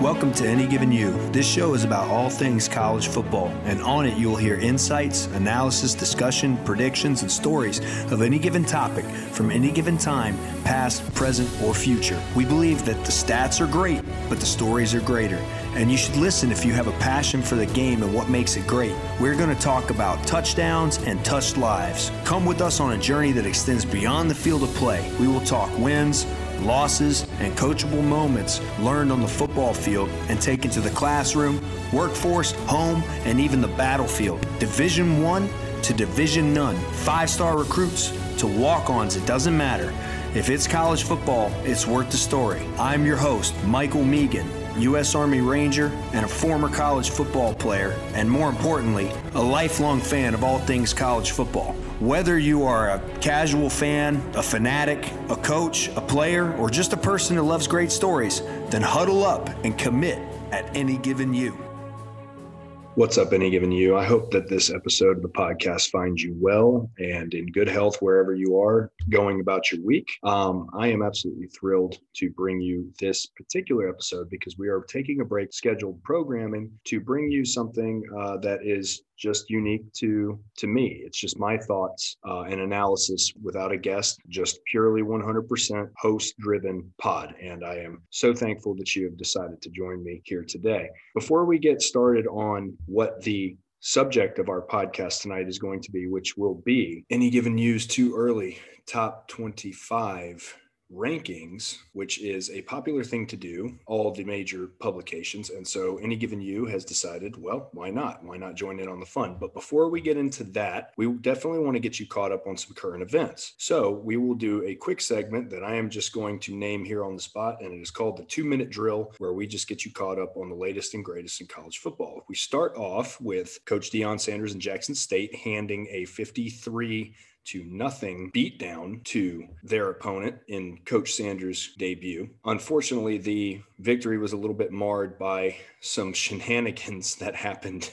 Welcome to Any Given U. This show is about all things college football, and on it you'll hear insights, analysis, discussion, predictions, and stories of any given topic from any given time, past, present, or future. We believe that the stats are great, but the stories are greater. And you should listen if you have a passion for the game and what makes it great. We're going to talk about touchdowns and touched lives. Come with us on a journey that extends beyond the field of play. We will talk wins, losses, and coachable moments learned on the football field and taken to the classroom, workforce, home, and even the battlefield. Division 1 to Division none. Five-star recruits to walk-ons, it doesn't matter. If it's college football, it's worth the story. I'm your host, Michael Megan, U.S. Army Ranger and a former college football player, and more importantly, a lifelong fan of all things college football. Whether you are a casual fan, a fanatic, a coach, a player, or just a person that loves great stories, then huddle up and commit at Any Given U. What's up, Any Given U? I hope that this episode of the podcast finds you well and in good health wherever you are going about your week. Um, I am absolutely thrilled to bring you this particular episode because we are taking a break, scheduled programming to bring you something uh, that is just unique to to me. It's just my thoughts uh, and analysis without a guest just purely 100% host driven pod. And i am so thankful that you have decided to join me here today. Before we get started on what the subject of our podcast tonight is going to be which will be Any Given U's too early? Top 25 rankings, which is a popular thing to do, all the major publications. And so Any Given U has decided, well, why not? Why not join in on the fun? But before we get into that, we definitely want to get you caught up on some current events. So we will do a quick segment that I am just going to name here on the spot, and it is called the two minute drill, where we just get you caught up on the latest and greatest in college football. We start off with Coach Deion Sanders and Jackson State handing a 53 to nothing beatdown to their opponent in Coach Sanders' debut. Unfortunately, the victory was a little bit marred by some shenanigans that happened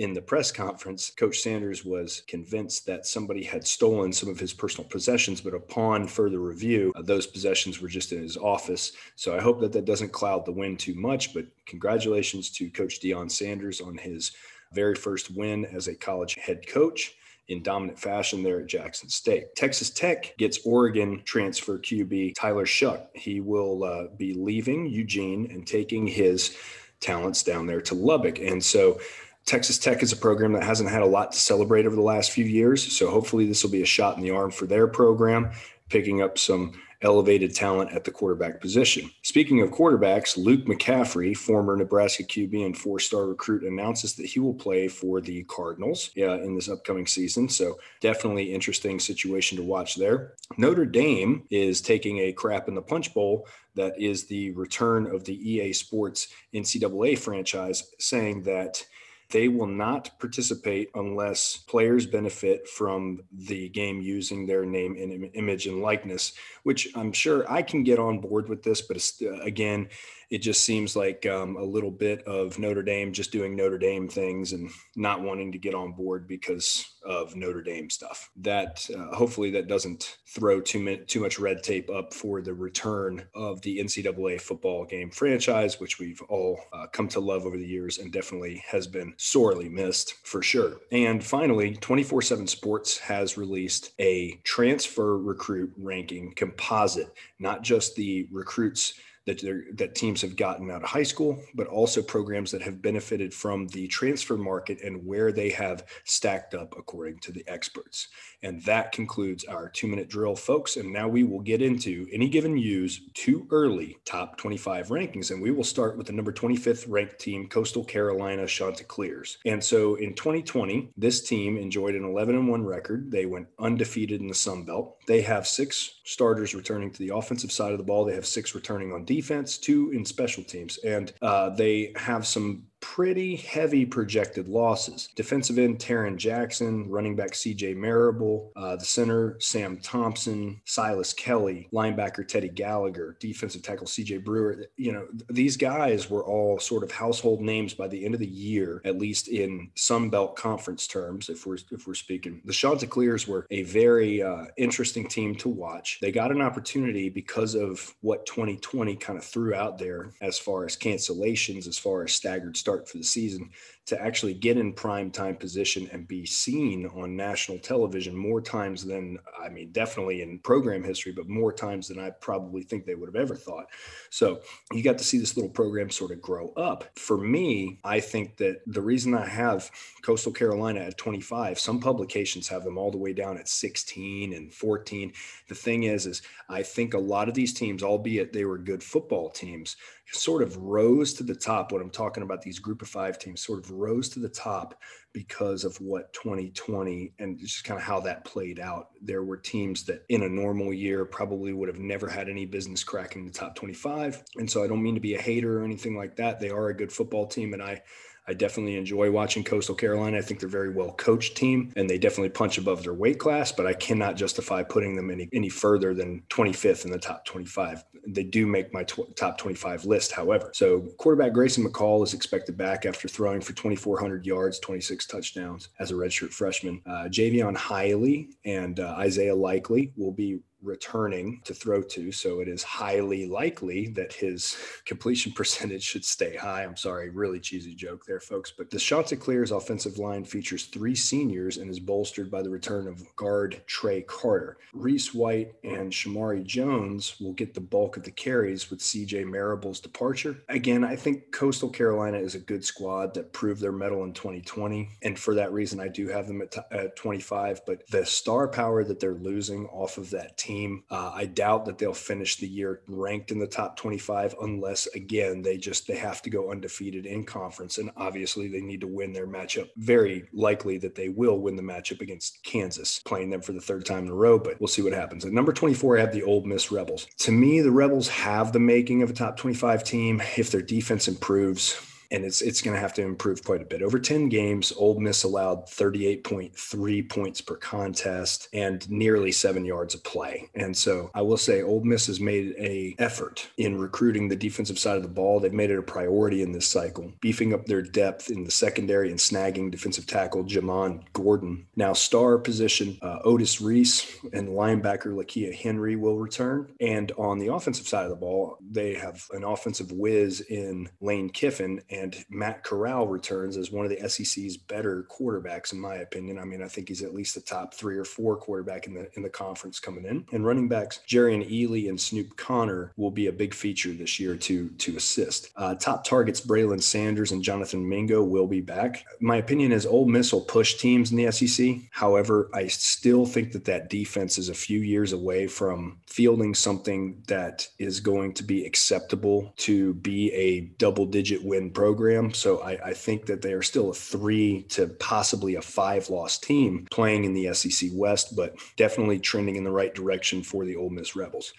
in the press conference, Coach Sanders was convinced that somebody had stolen some of his personal possessions, but upon further review, uh, those possessions were just in his office. So I hope that that doesn't cloud the win too much. But congratulations to Coach Deion Sanders on his very first win as a college head coach in dominant fashion there at Jackson State. Texas Tech gets Oregon transfer QB Tyler Shough. He will uh, be leaving Eugene and taking his talents down there to Lubbock. And so Texas Tech is a program that hasn't had a lot to celebrate over the last few years. So hopefully this will be a shot in the arm for their program, picking up some elevated talent at the quarterback position. Speaking of quarterbacks, Luke McCaffrey, former Nebraska QB and four star recruit, announces that he will play for the Cardinals uh, in this upcoming season. So, definitely interesting situation to watch there. Notre Dame is taking a crap in the punch bowl that is the return of the EA Sports NCAA franchise, saying that they will not participate unless players benefit from the game using their name and image and likeness, which I'm sure I can get on board with this. But uh, again, it just seems like um, a little bit of Notre Dame just doing Notre Dame things and not wanting to get on board because of Notre Dame stuff. That uh, hopefully that doesn't throw too, too much red tape up for the return of the NCAA football game franchise, which we've all uh, come to love over the years and definitely has been sorely missed for sure. And finally, 24 7 Sports has released a transfer recruit ranking composite, not just the recruits that that teams have gotten out of high school, but also programs that have benefited from the transfer market and where they have stacked up according to the experts. And that concludes our two minute drill, folks. And now we will get into Any Given U's too early top 25 rankings. And we will start with the number 25th ranked team, Coastal Carolina Chanticleers. And so in 2020, this team enjoyed an 11 and 1 record. They went undefeated in the Sun Belt. They have six starters returning to the offensive side of the ball. They have six returning on defense, two in special teams. And uh, they have some pretty heavy projected losses. Defensive end Tarron Jackson, running back CJ Marable, uh, the center Sam Thompson, Silas Kelly, linebacker Teddy Gallagher, defensive tackle CJ Brewer. You know, these guys were all sort of household names by the end of the year, at least in Sun Belt Conference terms, if we're if we're speaking. The Chanticleers were a very uh, interesting team to watch. They got an opportunity because of what 2020 kind of threw out there as far as cancellations, as far as staggered start for the season to actually get in prime time position and be seen on national television more times than I mean definitely in program history but more times than I probably think they would have ever thought. So you got to see this little program sort of grow up. For me, I think that the reason I have Coastal Carolina at 25, some publications have them all the way down at 16 and 14. The thing is is I think a lot of these teams albeit they were good football teams sort of rose to the top when I'm talking about these group of 5 teams sort of rose to the top because of what 2020 and just kind of how that played out. There were teams that in a normal year probably would have never had any business cracking the top 25. And so I don't mean to be a hater or anything like that. They are a good football team and I I definitely enjoy watching Coastal Carolina. I think they're a very well coached team and they definitely punch above their weight class, but I cannot justify putting them any, any further than 25th in the top 25. They do make my tw- top 25 list, however. So, quarterback Grayson McCall is expected back after throwing for 2,400 yards, 26 touchdowns as a redshirt freshman. Uh, Jaivon Heiligh and uh, Isaiah Likely will be returning to throw to. So it is highly likely that his completion percentage should stay high. I'm sorry, really cheesy joke there, folks. But the Chanticleer's offensive line features three seniors and is bolstered by the return of guard Trey Carter. Reese White and Shamari Jones will get the bulk of the carries with CJ Marable's departure. Again, I think Coastal Carolina is a good squad that proved their mettle in 2020. And for that reason, I do have them at, t- at 25. But the star power that they're losing off of that team team. Uh, I doubt that they'll finish the year ranked in the top 25 unless, again, they just they have to go undefeated in conference, and obviously they need to win their matchup. Very likely that they will win the matchup against Kansas, playing them for the third time in a row. But we'll see what happens. At number 24, I have the Ole Miss Rebels. To me, the Rebels have the making of a top 25 team if their defense improves and it's it's going to have to improve quite a bit. Over 10 games, Ole Miss allowed 38.3 points per contest and nearly 7 yards of play. And so I will say Ole Miss has made a effort in recruiting the defensive side of the ball. They've made it a priority in this cycle, beefing up their depth in the secondary and snagging defensive tackle Jamon Gordon. Now star position uh, Otis Reese and linebacker Lakia Henry will return. And on the offensive side of the ball, they have an offensive whiz in Lane Kiffin and and Matt Corral returns as one of the SEC's better quarterbacks, in my opinion. I mean, I think he's at least the top three or four quarterback in the in the conference coming in. And running backs Jerrion Ealy and Snoop Conner will be a big feature this year to to assist. Uh, top targets Braylon Sanders and Jonathan Mingo will be back. My opinion is Ole Miss will push teams in the SEC. However, I still think that that defense is a few years away from fielding something that is going to be acceptable to be a double digit win program program. So I, I, think that they are still a three to possibly a five loss team playing in the SEC West, but definitely trending in the right direction for the Ole Miss Rebels.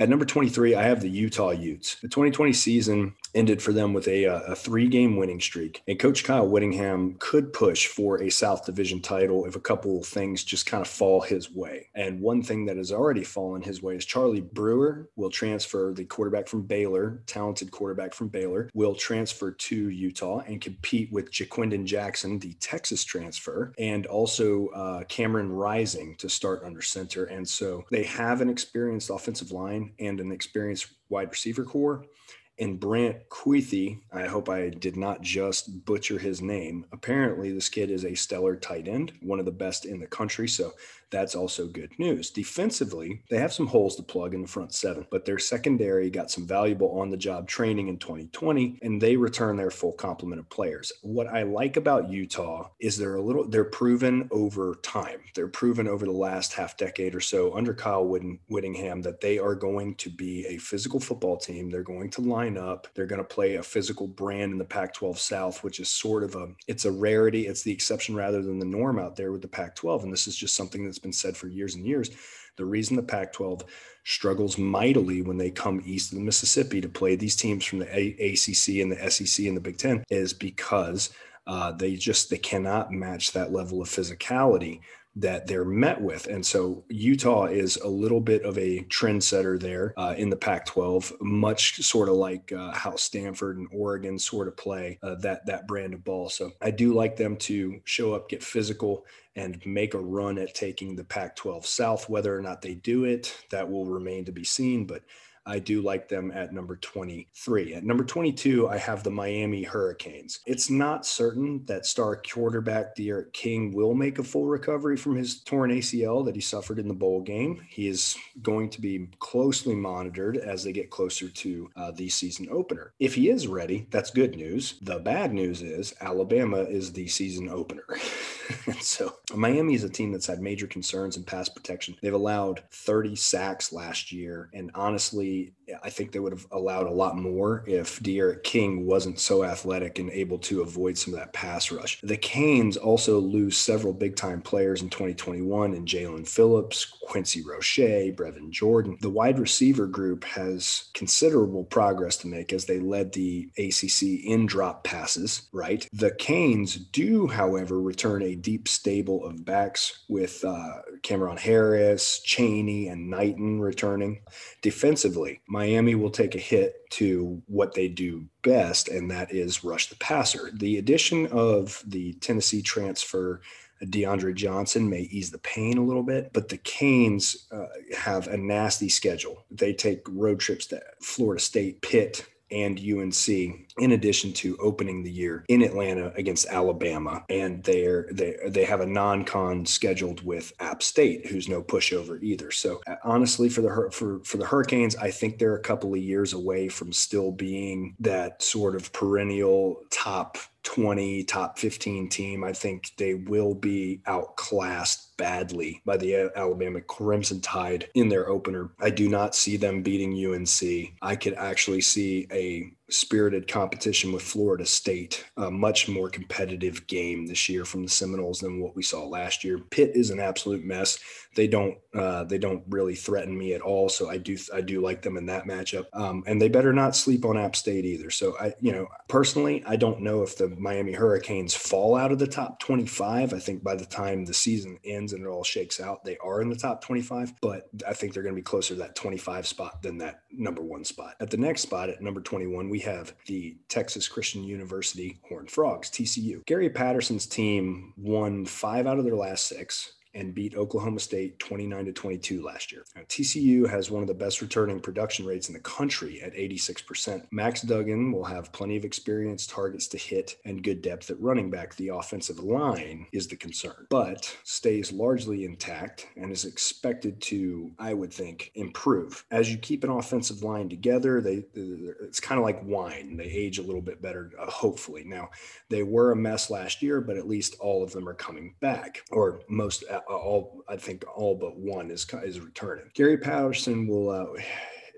At number 23, I have the Utah Utes. The 2020 season ended for them with a, uh, a three game winning streak. And Coach Kyle Whittingham could push for a South Division title if a couple things just kind of fall his way. And one thing that has already fallen his way is Charlie Brewer will transfer, the quarterback from Baylor, talented quarterback from Baylor, will transfer to Utah and compete with Ja'Quinden Jackson, the Texas transfer, and also uh, Cameron Rising to start under center. And so they have an experienced offensive line and an experienced wide receiver core and Brant Kuithe, I hope I did not just butcher his name. Apparently, this kid is a stellar tight end, one of the best in the country. So that's also good news. Defensively, they have some holes to plug in the front seven, but their secondary got some valuable on the job training in 2020, and they return their full complement of players. What I like about Utah is they're a little, they're proven over time. They're proven over the last half decade or so under Kyle Whittingham that they are going to be a physical football team. They're going to line up. They're going to play a physical brand in the Pac 12 South, which is sort of a, it's a rarity. It's the exception rather than the norm out there with the Pac 12. And this is just something that's been said for years and years. The reason the Pac 12 struggles mightily when they come east of the Mississippi to play these teams from the ACC and the SEC and the Big Ten is because uh, they just they cannot match that level of physicality that they're met with. And so Utah is a little bit of a trendsetter there uh, in the Pac 12, much sort of like uh, how Stanford and Oregon sort of play uh, that, that brand of ball. So I do like them to show up, get physical, and make a run at taking the Pac 12 South. Whether or not they do it, that will remain to be seen. But I do like them at number 23. At number 22, I have the Miami Hurricanes. It's not certain that star quarterback D'Eriq King will make a full recovery from his torn ACL that he suffered in the bowl game. He is going to be closely monitored as they get closer to uh, the season opener. If he is ready, that's good news. The bad news is Alabama is the season opener. so Miami is a team that's had major concerns in pass protection. They've allowed 30 sacks last year, and honestly, I think they would have allowed a lot more if D'Eriq King wasn't so athletic and able to avoid some of that pass rush. The Canes also lose several big time players in 2021 in Jaelan Phillips, Quincy Roche, Brevin Jordan. The wide receiver group has considerable progress to make as they led the ACC in drop passes, right? The Canes do, however, return a deep stable of backs with uh, Cameron Harris, Chaney, and Knighton returning. Defensively, Miami will take a hit to what they do best, and that is rush the passer. The addition of the Tennessee transfer DeAndre Johnson may ease the pain a little bit, but the Canes uh, have a nasty schedule. They take road trips to Florida State, Pitt, and UNC, in addition to opening the year in Atlanta against Alabama. And they're they they have a non-con scheduled with App State, who's no pushover either. So uh, honestly, for the for for the Hurricanes, I think they're a couple of years away from still being that sort of perennial top 20, top 15 team. I think they will be outclassed badly by the Alabama Crimson Tide in their opener. I do not see them beating UNC. I could actually see a spirited competition with Florida State, a much more competitive game this year from the Seminoles than what we saw last year. Pitt is an absolute mess. They don't uh, they don't really threaten me at all. So I do I do like them in that matchup. Um, and they better not sleep on App State either. So I you know personally I don't know if the Miami Hurricanes fall out of the top 25. I think by the time the season ends and it all shakes out, they are in the top 25. But I think they're going to be closer to that 25 spot than that number one spot. At the next spot at number 21, we have the Texas Christian University Horned Frogs, TCU. Gary Patterson's team won five out of their last six and beat Oklahoma State 29 to 22 last year. Now, TCU has one of the best returning production rates in the country at 86%. Max Duggan will have plenty of experience, targets to hit, and good depth at running back. The offensive line is the concern, but stays largely intact and is expected to, I would think, improve. As you keep an offensive line together, they it's kind of like wine. They age a little bit better, uh, hopefully. Now, they were a mess last year, but at least all of them are coming back, or most all I think all but one is is returning. Gary Patterson will. Uh,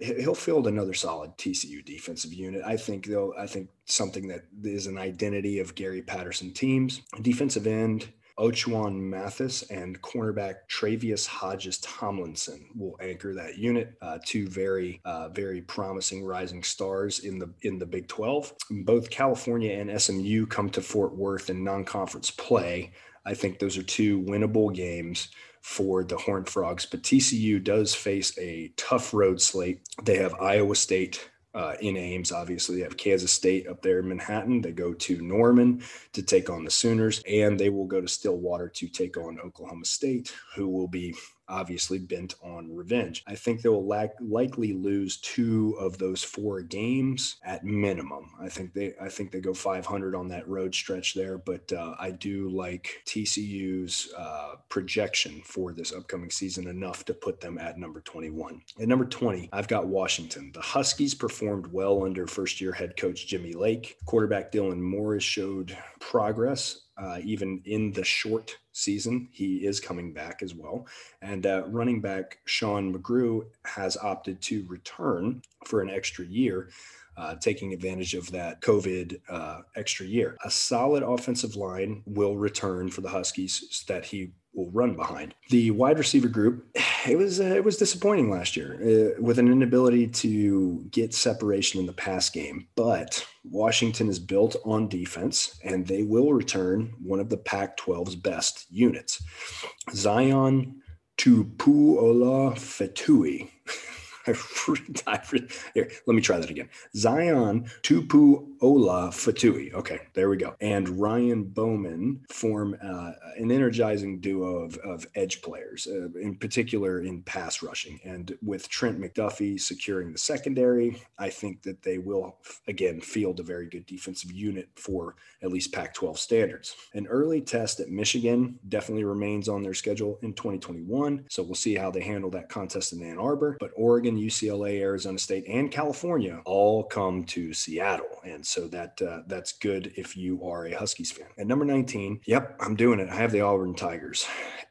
he'll field another solid TCU defensive unit. I think though, I think something that is an identity of Gary Patterson teams. Defensive end, Ochaun Mathis and cornerback Travius Hodges Tomlinson will anchor that unit. Uh, two very, uh, very promising rising stars in the in the Big 12. Both California and SMU come to Fort Worth in non-conference play. I think those are two winnable games for the Horned Frogs. But TCU does face a tough road slate. They have Iowa State uh, in Ames. Obviously, they have Kansas State up there in Manhattan. They go to Norman to take on the Sooners, and they will go to Stillwater to take on Oklahoma State, who will be obviously bent on revenge. I think they will lack, likely lose two of those four games at minimum. I think they I think they go 500 on that road stretch there, but uh, I do like TCU's uh, projection for this upcoming season enough to put them at number 21. At number 20, I've got Washington. The Huskies performed well under first year head coach Jimmy Lake. Quarterback Dylan Morris showed progress uh, even in the short season, he is coming back as well. And uh, running back Sean McGrew has opted to return for an extra year. Uh, taking advantage of that COVID uh, extra year. A solid offensive line will return for the Huskies that he will run behind. The wide receiver group, it was uh, it was disappointing last year uh, with an inability to get separation in the pass game. But Washington is built on defense, and they will return one of the Pac-12's best units, Zion Tupuola Fetui. Here, let me try that again. Zion Tupu Ola Fatui. Okay, there we go. And Ryan Bowman form uh, an energizing duo of, of edge players, uh, in particular in pass rushing. And with Trent McDuffie securing the secondary, I think that they will, again, field a very good defensive unit for at least Pac 12 standards. An early test at Michigan definitely remains on their schedule in 2021. So we'll see how they handle that contest in Ann Arbor. But Oregon, UCLA, Arizona State, and California all come to Seattle. And so that uh, that's good if you are a Huskies fan. At number 19, yep, I'm doing it. I have the Auburn Tigers.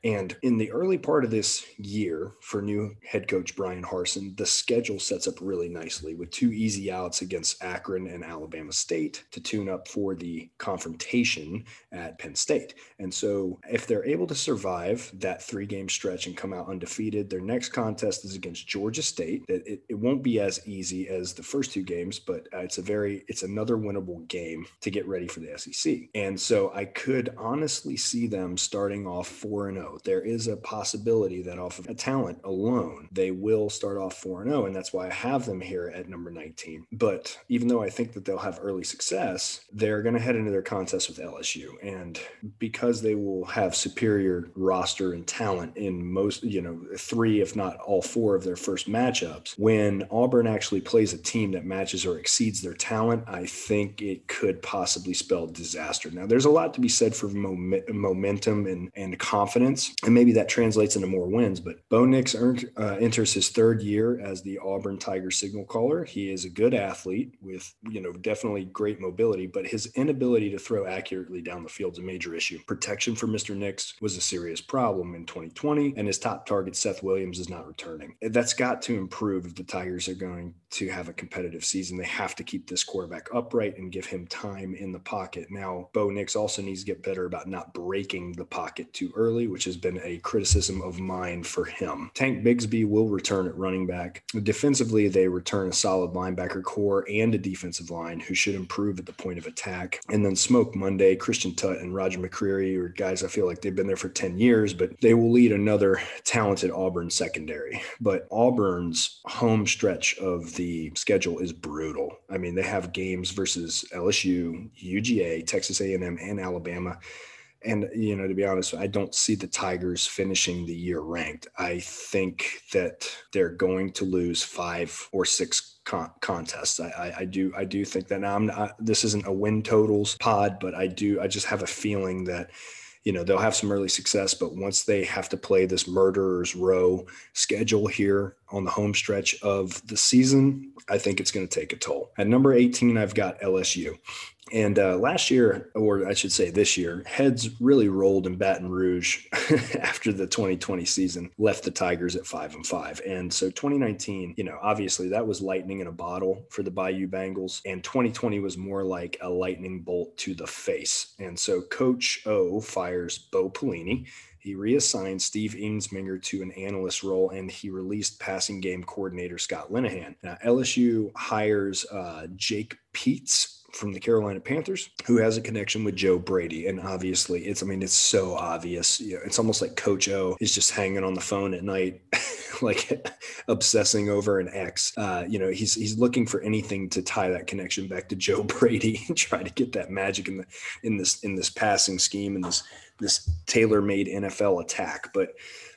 And in the early part of this year for new head coach Bryan Harsin, the schedule sets up really nicely with two easy outs against Akron and Alabama State to tune up for the confrontation at Penn State. And so if they're able to survive that three game stretch and come out undefeated, their next contest is against Georgia State. It, it, it won't be as easy as the first two games, but uh, it's a very, it's another winnable game to get ready for the SEC. And so I could honestly see them starting off 4 and 0 there is a possibility that off of a talent alone, they will start off 4 0. And that's why I have them here at number 19. But even though I think that they'll have early success, they're going to head into their contest with LSU. And because they will have superior roster and talent in most, you know, three, if not all four of their first matchups, when Auburn actually plays a team that matches or exceeds their talent, I think it could possibly spell disaster. Now, there's a lot to be said for momentum and, and confidence and maybe that translates into more wins. But Bo Nix earned, uh, enters his third year as the Auburn Tiger signal caller. He is a good athlete with, you know, definitely great mobility, but his inability to throw accurately down the field is a major issue. Protection for Mr. Nix was a serious problem in 2020, and his top target, Seth Williams, is not returning. That's got to improve if the Tigers are going to have a competitive season. They have to keep this quarterback upright and give him time in the pocket. Now, Bo Nix also needs to get better about not breaking the pocket too early, which has been a criticism of mine for him. Tank Bigsby will return at running back. Defensively, they return a solid linebacker core and a defensive line who should improve at the point of attack. And then Smoke Monday, Christian Tutt, and Roger McCreary are guys I feel like they've been there for 10 years, but they will lead another talented Auburn secondary. But Auburn's home stretch of the schedule is brutal. I mean, they have games versus LSU, UGA, Texas A&M, and Alabama. And you know to be honest i don't see the tigers finishing the year ranked. I think that they're going to lose five or six con- contests. I, I, I do i do think that. Now i'm not this isn't a win totals pod but i do i just have a feeling that you know they'll have some early success but once they have to play this murderers row schedule here on the home stretch of the season i think it's going to take a toll. At number 18 i've got lsu and uh, last year, or I should say this year, heads really rolled in Baton Rouge after the 2020 season left the Tigers at five and five. And so 2019, you know, obviously that was lightning in a bottle for the Bayou Bengals. And 2020 was more like a lightning bolt to the face. And so Coach O fires Bo Pelini. He reassigned Steve Ensminger to an analyst role and he released passing game coordinator Scott Linehan. Now, LSU hires uh, Jake Peetz from the Carolina Panthers who has a connection with Joe Brady. And obviously, it's, I mean, it's so obvious. You know, it's almost like Coach O is just hanging on the phone at night. like obsessing over an ex. Uh, you know, he's he's looking for anything to tie that connection back to Joe Brady and try to get that magic in the in this in this passing scheme and this this tailor-made NFL attack. But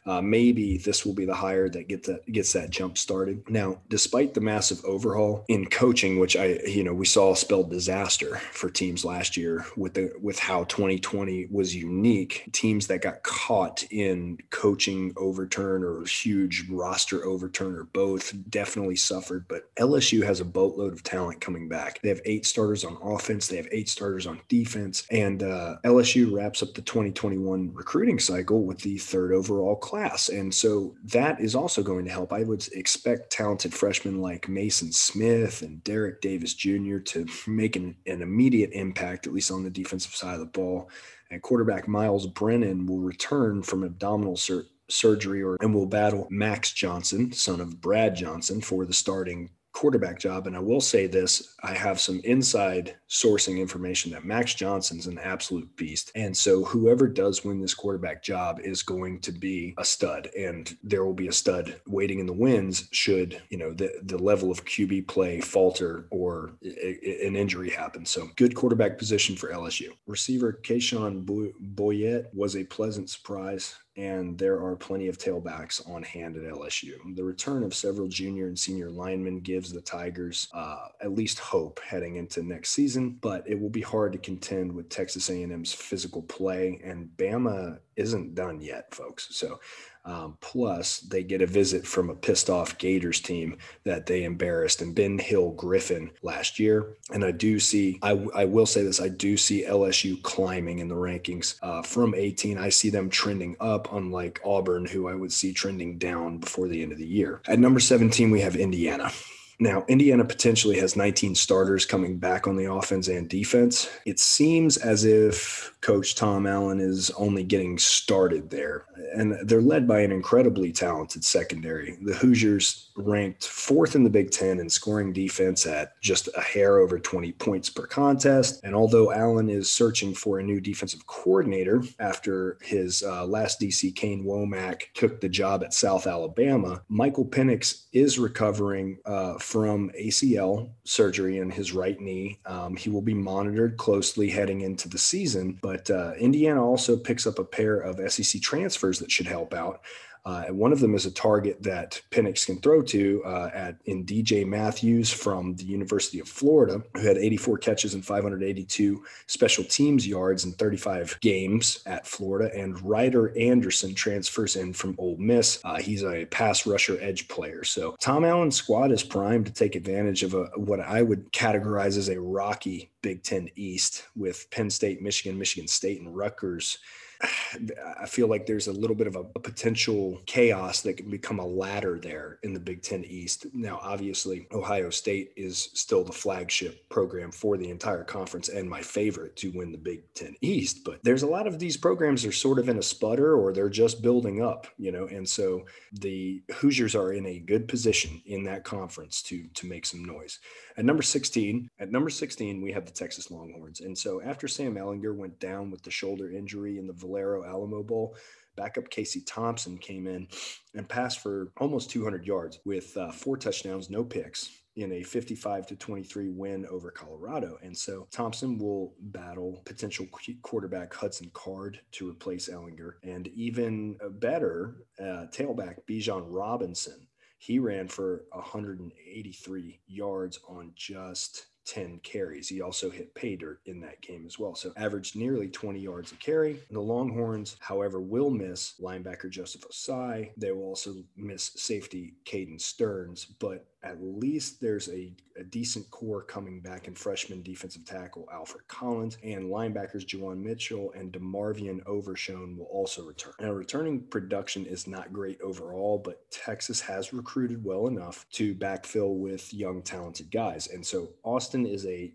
uh, maybe this will be the hire that get that gets that jump started. Now, despite the massive overhaul in coaching, which I you know we saw spelled disaster for teams last year with the with how 2020 was unique, teams that got caught in coaching overturn or huge roster overturn or both definitely suffered. But LSU has a boatload of talent coming back. They have eight starters on offense, they have eight starters on defense, and uh, LSU wraps up the 2021 recruiting cycle with the third overall class. And so that is also going to help. I would expect talented freshmen like Maason Smith and Derek Davis Jr. to make an, an immediate impact, at least on the defensive side of the ball. And quarterback Myles Brennan will return from abdominal sur- surgery or and will battle Max Johnson, son of Brad Johnson, for the starting quarterback job. And I will say this I have some inside sourcing information that Max Johnson's an absolute beast. And so whoever does win this quarterback job is going to be a stud. And there will be a stud waiting in the wins should, you know, the, the level of QB play falter or an injury happen. So good quarterback position for LSU. Receiver Kayshon Boutte was a pleasant surprise and there are plenty of tailbacks on hand at LSU. The return of several junior and senior linemen gives the Tigers uh, at least hope heading into next season, but it will be hard to contend with Texas A&M's physical play, and Bama isn't done yet, folks. So um, plus, they get a visit from a pissed off Gators team that they embarrassed and Ben Hill Griffin last year. And I do see, I, I will say this, I do see LSU climbing in the rankings uh, from 18. I see them trending up, unlike Auburn, who I would see trending down before the end of the year. At number 17, we have Indiana. Now, Indiana potentially has 19 starters coming back on the offense and defense. It seems as if Coach Tom Allen is only getting started there, and they're led by an incredibly talented secondary. The Hoosiers ranked fourth in the Big Ten in scoring defense at just a hair over 20 points per contest. And although Allen is searching for a new defensive coordinator after his uh, last DC, Kane Wommack, took the job at South Alabama, Michael Penix is recovering. Uh, from ACL surgery in his right knee. Um, he will be monitored closely heading into the season, but uh, Indiana also picks up a pair of SEC transfers that should help out. Uh, one of them is a target that Penix can throw to uh, at in DJ Matthews from the University of Florida, who had 84 catches and 582 special teams yards in 35 games at Florida. And Ryder Anderson transfers in from Ole Miss. Uh, he's a pass rusher edge player. So Tom Allen's squad is primed to take advantage of a, what I would categorize as a rocky Big Ten East with Penn State, Michigan, Michigan State, and Rutgers I feel like there's a little bit of a, a, potential chaos that can become a ladder there in the Big Ten East. Now, obviously, Ohio State is still the flagship program for the entire conference and my favorite to win the Big Ten East. But there's a lot of these programs are sort of in a sputter or they're just building up, you know. And so the Hoosiers are in a good position in that conference to to make some noise. At number 16, at number 16, we have the Texas Longhorns. And so after Sam Ehlinger went down with the shoulder injury in the Valero Alamo Bowl, backup Casey Thompson came in and passed for almost 200 yards with uh, four touchdowns, no picks in a 55 to 23 win over Colorado. And so Thompson will battle potential quarterback Hudson Card to replace Ehlinger and even better uh, tailback Bijan Robinson he ran for 183 yards on just 10 carries. He also hit pay dirt in that game as well. So averaged nearly 20 yards a carry. The Longhorns, however, will miss linebacker Joseph Ossai. They will also miss safety Caden Sterns, but at least there's a, a, decent core coming back in freshman defensive tackle Alfred Collins and linebackers Juwan Mitchell and DeMarvion Overshown will also return. Now, returning production is not great overall, but Texas has recruited well enough to backfill with young, talented guys. And so Austin is a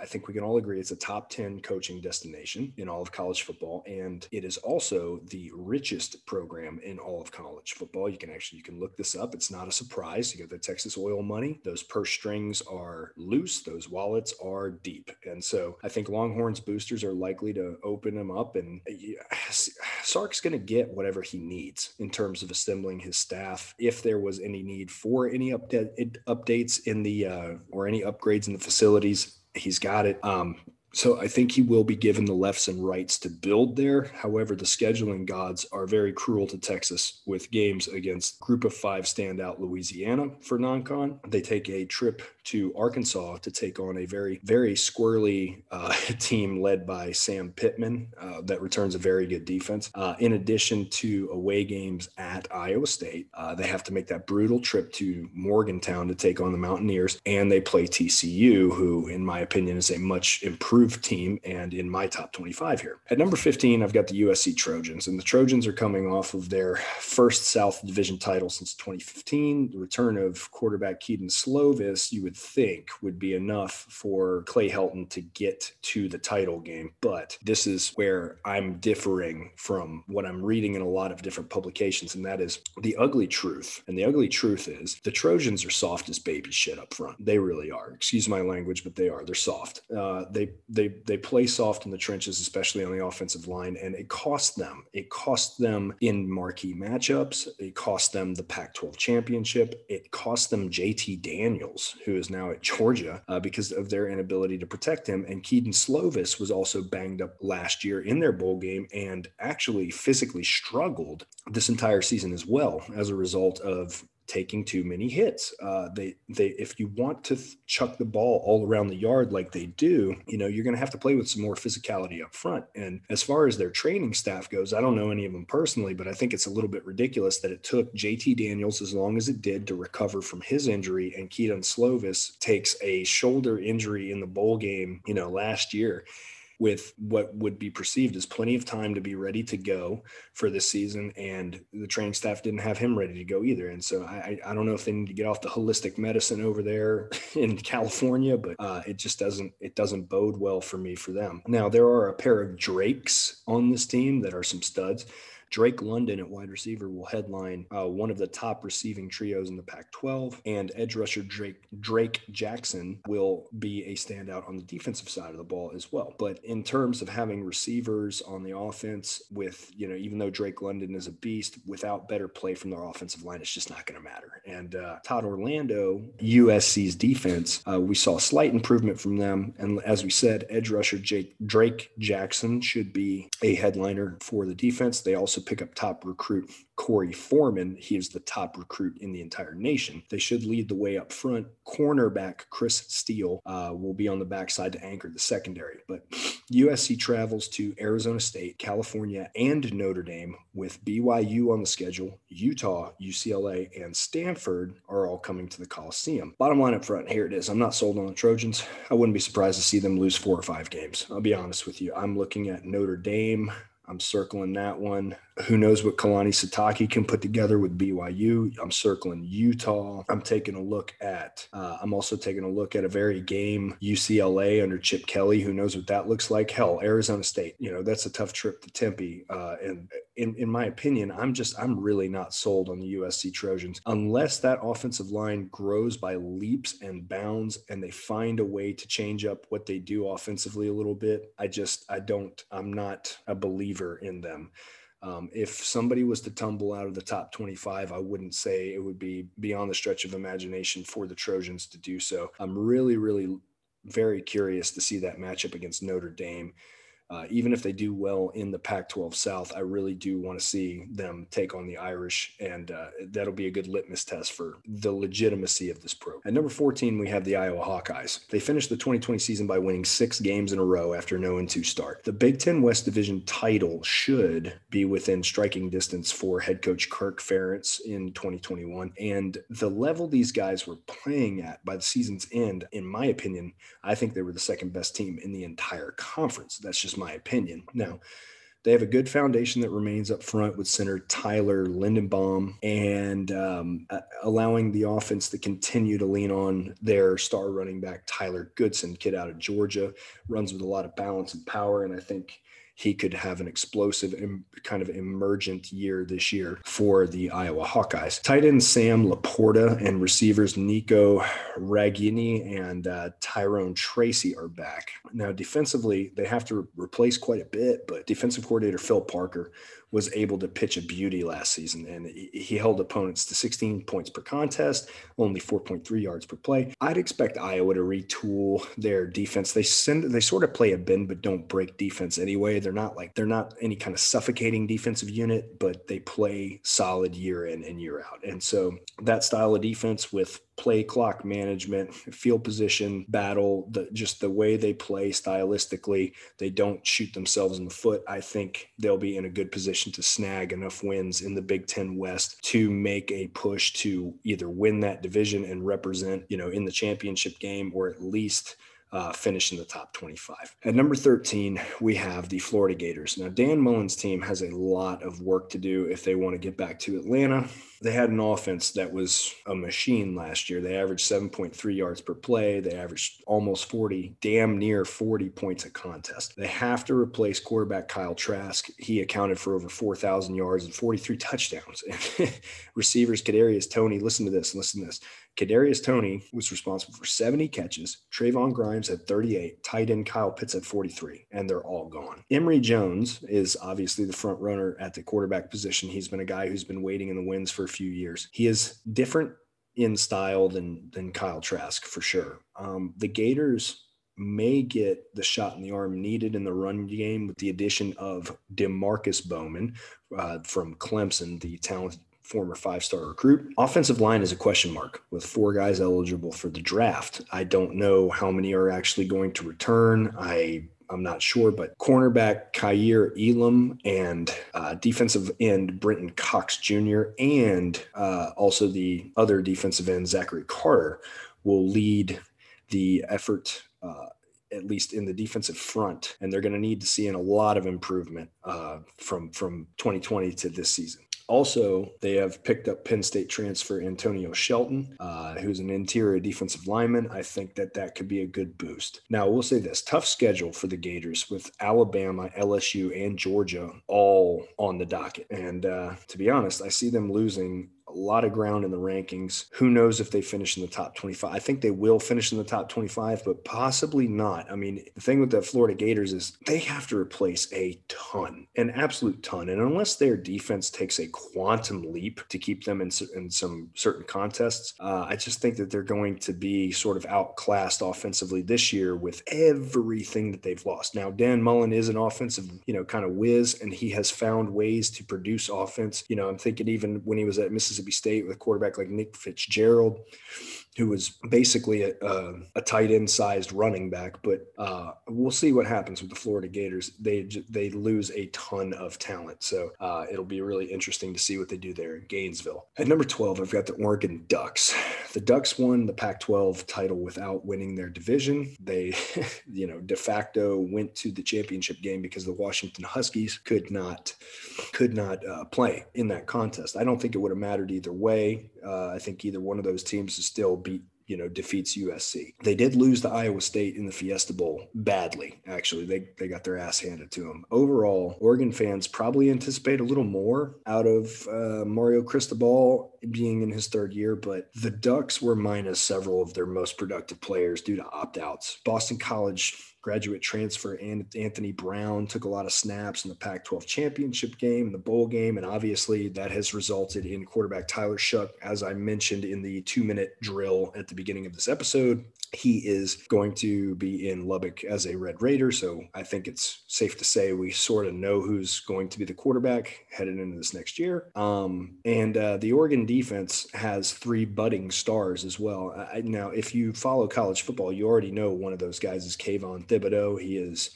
I think we can all agree it's a top 10 coaching destination in all of college football. And it is also the richest program in all of college football. You can actually, you can look this up. It's not a surprise. You got the Texas oil money. Those purse strings are loose. Those wallets are deep. And so I think Longhorns boosters are likely to open them up and Sark's going to get whatever he needs in terms of assembling his staff. If there was any need for any update, updates in the, uh, or any upgrades in the facilities, he's got it. Um, so I think he will be given the lefts and rights to build there. However, the scheduling gods are very cruel to Texas with games against group of five standout Louisiana for non-con. They take a trip to Arkansas to take on a very, very squirrely uh, team led by Sam Pittman uh, that returns a very good defense. Uh, in addition to away games at Iowa State, uh, they have to make that brutal trip to Morgantown to take on the Mountaineers, and they play TCU, who, in my opinion, is a much improved improved team and in my top 25 here. At number 15, I've got the USC Trojans, and the Trojans are coming off of their first South Division title since 2015. The return of quarterback Kedon Slovis, you would think, would be enough for Clay Helton to get to the title game. But this is where I'm differing from what I'm reading in a lot of different publications, and that is the ugly truth. And the ugly truth is the Trojans are soft as baby shit up front. They really are. Excuse my language, but they are. They're soft. Uh, they they they play soft in the trenches, especially on the offensive line, and it cost them. It cost them in marquee matchups. It cost them the Pac-12 championship. It cost them JT Daniels, who is now at Georgia, uh, because of their inability to protect him. And Kedon Slovis was also banged up last year in their bowl game and actually physically struggled this entire season as well as a result of taking too many hits. Uh, they they if you want to th- chuck the ball all around the yard like they do, you know you're going to have to play with some more physicality up front. And as far as their training staff goes, I don't know any of them personally, but I think it's a little bit ridiculous that it took JT Daniels as long as it did to recover from his injury, and Kedon Slovis takes a shoulder injury in the bowl game, you know, last year with what would be perceived as plenty of time to be ready to go for this season. And the training staff didn't have him ready to go either. And so I, I don't know if they need to get off the holistic medicine over there in California, but uh, it just doesn't it doesn't bode well for me for them. Now there are a pair of Drakes on this team that are some studs. Drake London at wide receiver will headline uh, one of the top receiving trios in the Pac 12, and edge rusher Drake, Drake Jackson will be a standout on the defensive side of the ball as well. But in terms of having receivers on the offense, with, you know, even though Drake London is a beast, without better play from their offensive line, it's just not going to matter. And uh, Todd Orlando, USC's defense, uh, we saw a slight improvement from them. And as we said, edge rusher Jake, Drake Jackson should be a headliner for the defense. They also pick up top recruit Korey Foreman. He is the top recruit in the entire nation. They should lead the way up front. Cornerback Chris Steele uh, will be on the backside to anchor the secondary. But USC travels to Arizona State, California, and Notre Dame with BYU on the schedule. Utah, UCLA, and Stanford are all coming to the Coliseum. Bottom line up front, here it is. I'm not sold on the Trojans. I wouldn't be surprised to see them lose four or five games. I'll be honest with you. I'm looking at Notre Dame. I'm circling that one. Who knows what Kalani Sitake can put together with BYU? I'm circling Utah. I'm taking a look at. Uh, I'm also taking a look at a very game UCLA under Chip Kelly. Who knows what that looks like? Hell, Arizona State. You know that's a tough trip to Tempe. Uh, and in in my opinion, I'm just I'm really not sold on the USC Trojans unless that offensive line grows by leaps and bounds and they find a way to change up what they do offensively a little bit. I just I don't. I'm not a believer in them. Um, if somebody was to tumble out of the top 25, I wouldn't say it would be beyond the stretch of imagination for the Trojans to do so. I'm really, really very curious to see that matchup against Notre Dame uh, even if they do well in the Pac 12 South, I really do want to see them take on the Irish, and uh, that'll be a good litmus test for the legitimacy of this program. At number 14, we have the Iowa Hawkeyes. They finished the 2020 season by winning six games in a row after no 2 start. The Big Ten West Division title should be within striking distance for head coach Kirk Ferentz in 2021. And the level these guys were playing at by the season's end, in my opinion, I think they were the second best team in the entire conference. That's just my opinion. Now, they have a good foundation that remains up front with center Tyler Linderbaum and um, allowing the offense to continue to lean on their star running back, Tyler Goodson, kid out of Georgia, runs with a lot of balance and power. And I think he could have an explosive kind of emergent year this year for the Iowa Hawkeyes. Tight end Sam LaPorta and receivers Nico Ragaini and uh, Tyrone Tracy are back. Now, defensively, they have to re- replace quite a bit, but defensive coordinator Phil Parker was able to pitch a beauty last season, and he held opponents to 16 points per contest, only 4.3 yards per play. I'd expect Iowa to retool their defense. They send they sort of play a bend but don't break defense anyway. They're not like they're not any kind of suffocating defensive unit, but they play solid year in and year out. And so that style of defense with play clock management, field position battle, the just the way they play stylistically, they don't shoot themselves in the foot. I think they'll be in a good position to snag enough wins in the Big 10 West to make a push to either win that division and represent, you know, in the championship game or at least uh, finish in the top 25. At number 13, we have the Florida Gators. Now, Dan Mullen's team has a lot of work to do if they want to get back to Atlanta. They had an offense that was a machine last year. They averaged 7.3 yards per play. They averaged almost 40, damn near 40 points a contest. They have to replace quarterback Kyle Trask. He accounted for over 4,000 yards and 43 touchdowns. Receivers Kadarius Toney, listen to this, listen to this. Kadarius Toney was responsible for 70 catches. Trevon Grimes had 38. Tight end Kyle Pitts had 43, and they're all gone. Emory Jones is obviously the front runner at the quarterback position. He's been a guy who's been waiting in the wings for a few years. He is different in style than than Kyle Trask for sure. Um, the Gators may get the shot in the arm needed in the run game with the addition of Demarkcus Bowman uh, from Clemson, the talented former five star recruit. Offensive line is a question mark with four guys eligible for the draft. I don't know how many are actually going to return. I I'm not sure, but cornerback Kaiir Elam and uh, defensive end Brenton Cox Jr. and uh, also the other defensive end Zachary Carter will lead the effort. Uh, at least in the defensive front, and they're going to need to see in a lot of improvement uh, from from 2020 to this season. Also, they have picked up Penn State transfer Antonio Shelton, uh, who's an interior defensive lineman. I think that that could be a good boost. Now, we'll say this tough schedule for the Gators with Alabama, LSU, and Georgia all on the docket. And uh, to be honest, I see them losing a lot of ground in the rankings. Who knows if they finish in the top 25? I think they will finish in the top 25, but possibly not. I mean, the thing with the Florida Gators is they have to replace a ton, an absolute ton. And unless their defense takes a quantum leap to keep them in, in some certain contests, uh, I just think that they're going to be sort of outclassed offensively this year with everything that they've lost. Now, Dan Mullen is an offensive, you know, kind of whiz, and he has found ways to produce offense. You know, I'm thinking even when he was at Mississippi Mississippi State with a quarterback like Nick Fitzgerald, who was basically a, a, a tight end sized running back. But uh, we'll see what happens with the Florida Gators. They they lose a ton of talent, so uh, it'll be really interesting to see what they do there in Gainesville. At number twelve, I've got the Oregon Ducks. The Ducks won the Pac-12 title without winning their division. They, you know, de facto went to the championship game because the Washington Huskies could not could not uh, play in that contest. I don't think it would have mattered either way. Uh, I think either one of those teams is still beat you know defeats USC. They did lose to Iowa State in the Fiesta Bowl badly. Actually, they they got their ass handed to them. Overall, Oregon fans probably anticipate a little more out of uh, Mario Cristobal being in his third year, but the Ducks were minus several of their most productive players due to opt outs. Boston College graduate transfer and Anthony Brown took a lot of snaps in the Pac 12 championship game, the bowl game, and obviously that has resulted in quarterback Tyler Shough, as I mentioned in the two minute drill at the beginning of this episode. He is going to be in Lubbock as a Red Raider. So I think it's safe to say we sort of know who's going to be the quarterback headed into this next year. Um, and uh, the Oregon defense has three budding stars as well. I, now, if you follow college football, you already know one of those guys is Kayvon Thibodeaux. He is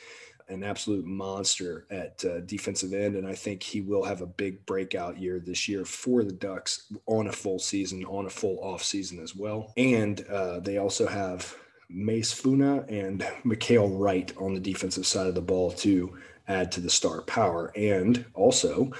an absolute monster at uh, defensive end, and I think he will have a big breakout year this year for the Ducks on a full season, on a full off season as well. And uh, they also have Mase Funa and Mykael Wright on the defensive side of the ball to add to the star power, and also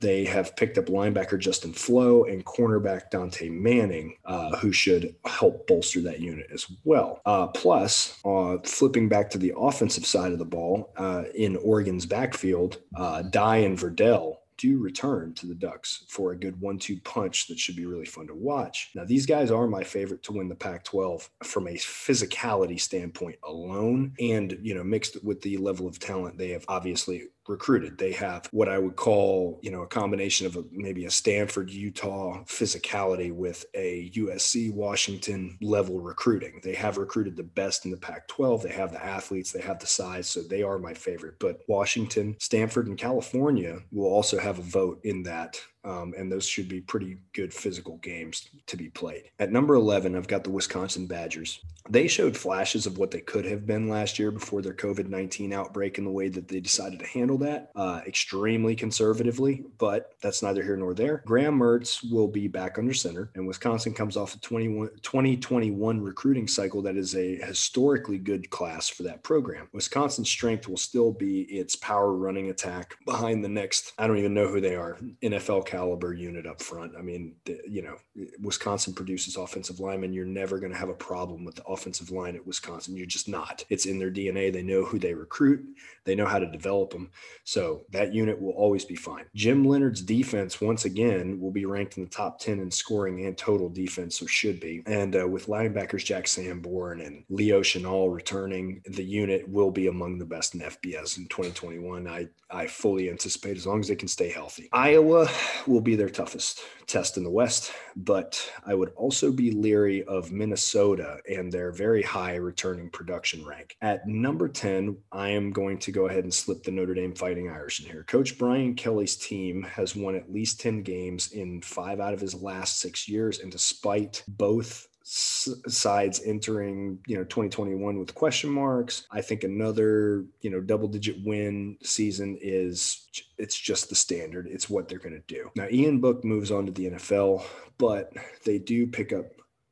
they have picked up linebacker Justin Flowe and cornerback Dante Manning, uh, who should help bolster that unit as well. Uh, plus, uh, flipping back to the offensive side of the ball uh, in Oregon's backfield, uh, Dye and Verdell do return to the Ducks for a good one two punch that should be really fun to watch. Now, these guys are my favorite to win the Pac 12 from a physicality standpoint alone, and, you know, mixed with the level of talent they have obviously recruited. They have what I would call, you know, a combination of a, maybe a Stanford, Utah physicality with a USC, Washington level recruiting. They have recruited the best in the Pac 12. They have the athletes, they have the size. So they are my favorite. But Washington, Stanford, and California will also have a vote in that um, and those should be pretty good physical games to be played. At number 11, I've got the Wisconsin Badgers. They showed flashes of what they could have been last year before their COVID 19 outbreak and the way that they decided to handle that uh, extremely conservatively, but that's neither here nor there. Graham Mertz will be back under center, and Wisconsin comes off a 2021 recruiting cycle that is a historically good class for that program. Wisconsin's strength will still be its power running attack behind the next, I don't even know who they are, NFL caliber unit up front. I mean, the, you know, Wisconsin produces offensive linemen. You're never going to have a problem with the offensive line at Wisconsin. You're just not. It's in their DNA. They know who they recruit, they know how to develop them. So that unit will always be fine. Jim Leonhard's defense, once again, will be ranked in the top 10 in scoring and total defense, or should be. And uh, with linebackers Jack Sanborn and Leo Chenal returning, the unit will be among the best in FBS in 2021. I, I fully anticipate as long as they can stay healthy. Iowa will be their toughest test in the West, but I would also be leery of Minnesota and their very high returning production rank. At number 10, I am going to go ahead and slip the Notre Dame Fighting Irish in here. Coach Brian Kelly's team has won at least 10 games in five out of his last six years. And despite both sides entering you know 2021 with question marks. I think another you know double digit win season is it's just the standard. It's what they're going to do. Now ian book moves on to the nfl but they do pick up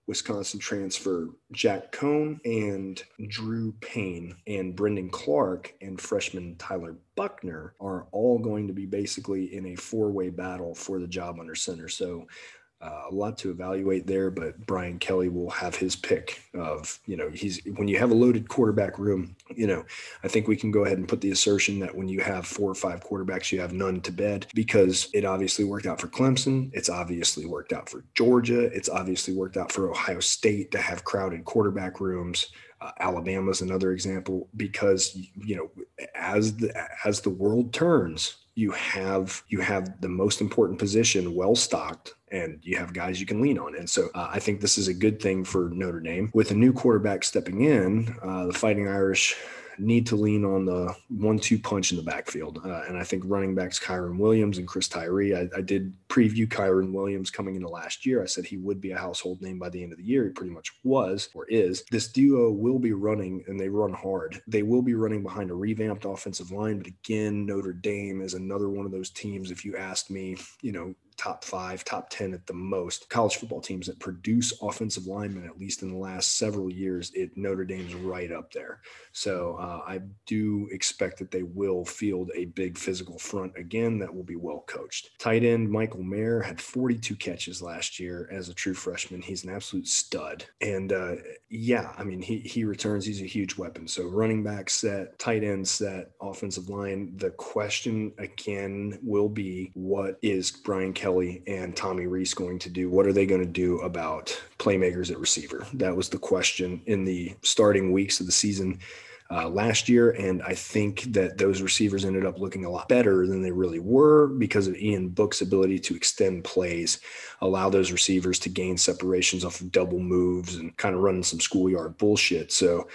Wisconsin transfer Jack Coan and Drew Pyne and Brendan Clark and freshman Tyler Buckner are all going to be basically in a four way battle for the job under center. So uh, a lot to evaluate there, but Brian Kelly will have his pick of, you know, he's when you have a loaded quarterback room, you know, I think we can go ahead and put the assertion that when you have four or five quarterbacks, you have none to bed because it obviously worked out for Clemson. It's obviously worked out for Georgia. It's obviously worked out for Ohio State to have crowded quarterback rooms. Uh, Alabama is another example because, you know, as the, as the world turns, you have you have the most important position well stocked and you have guys you can lean on. And so uh, I think this is a good thing for Notre Dame. With a new quarterback stepping in, uh, the Fighting Irish need to lean on the one-two punch in the backfield. Uh, and I think running backs Kyren Williams and Chris Tyree. I, I, did preview Kyren Williams coming into last year. I said he would be a household name by the end of the year. He pretty much was or is. This duo will be running, and they run hard. They will be running behind a revamped offensive line. But again, Notre Dame is another one of those teams. If you asked me, you know, top five, top 10 at the most college football teams that produce offensive linemen, at least in the last several years, it Notre Dame's right up there. So uh, I do expect that they will field a big physical front again that will be well coached. Tight end Michael Mayer had 42 catches last year as a true freshman. He's an absolute stud. And uh, yeah, I mean, he, he returns, he's a huge weapon. So running back set, tight end set, offensive line. The question again will be what is Brian Kelly and Tommy Rees going to do? What are they going to do about playmakers at receiver? That was the question in the starting weeks of the season. Uh, last year. And I think that those receivers ended up looking a lot better than they really were because of Ian Book's ability to extend plays, allow those receivers to gain separations off of double moves and kind of run some schoolyard bullshit. So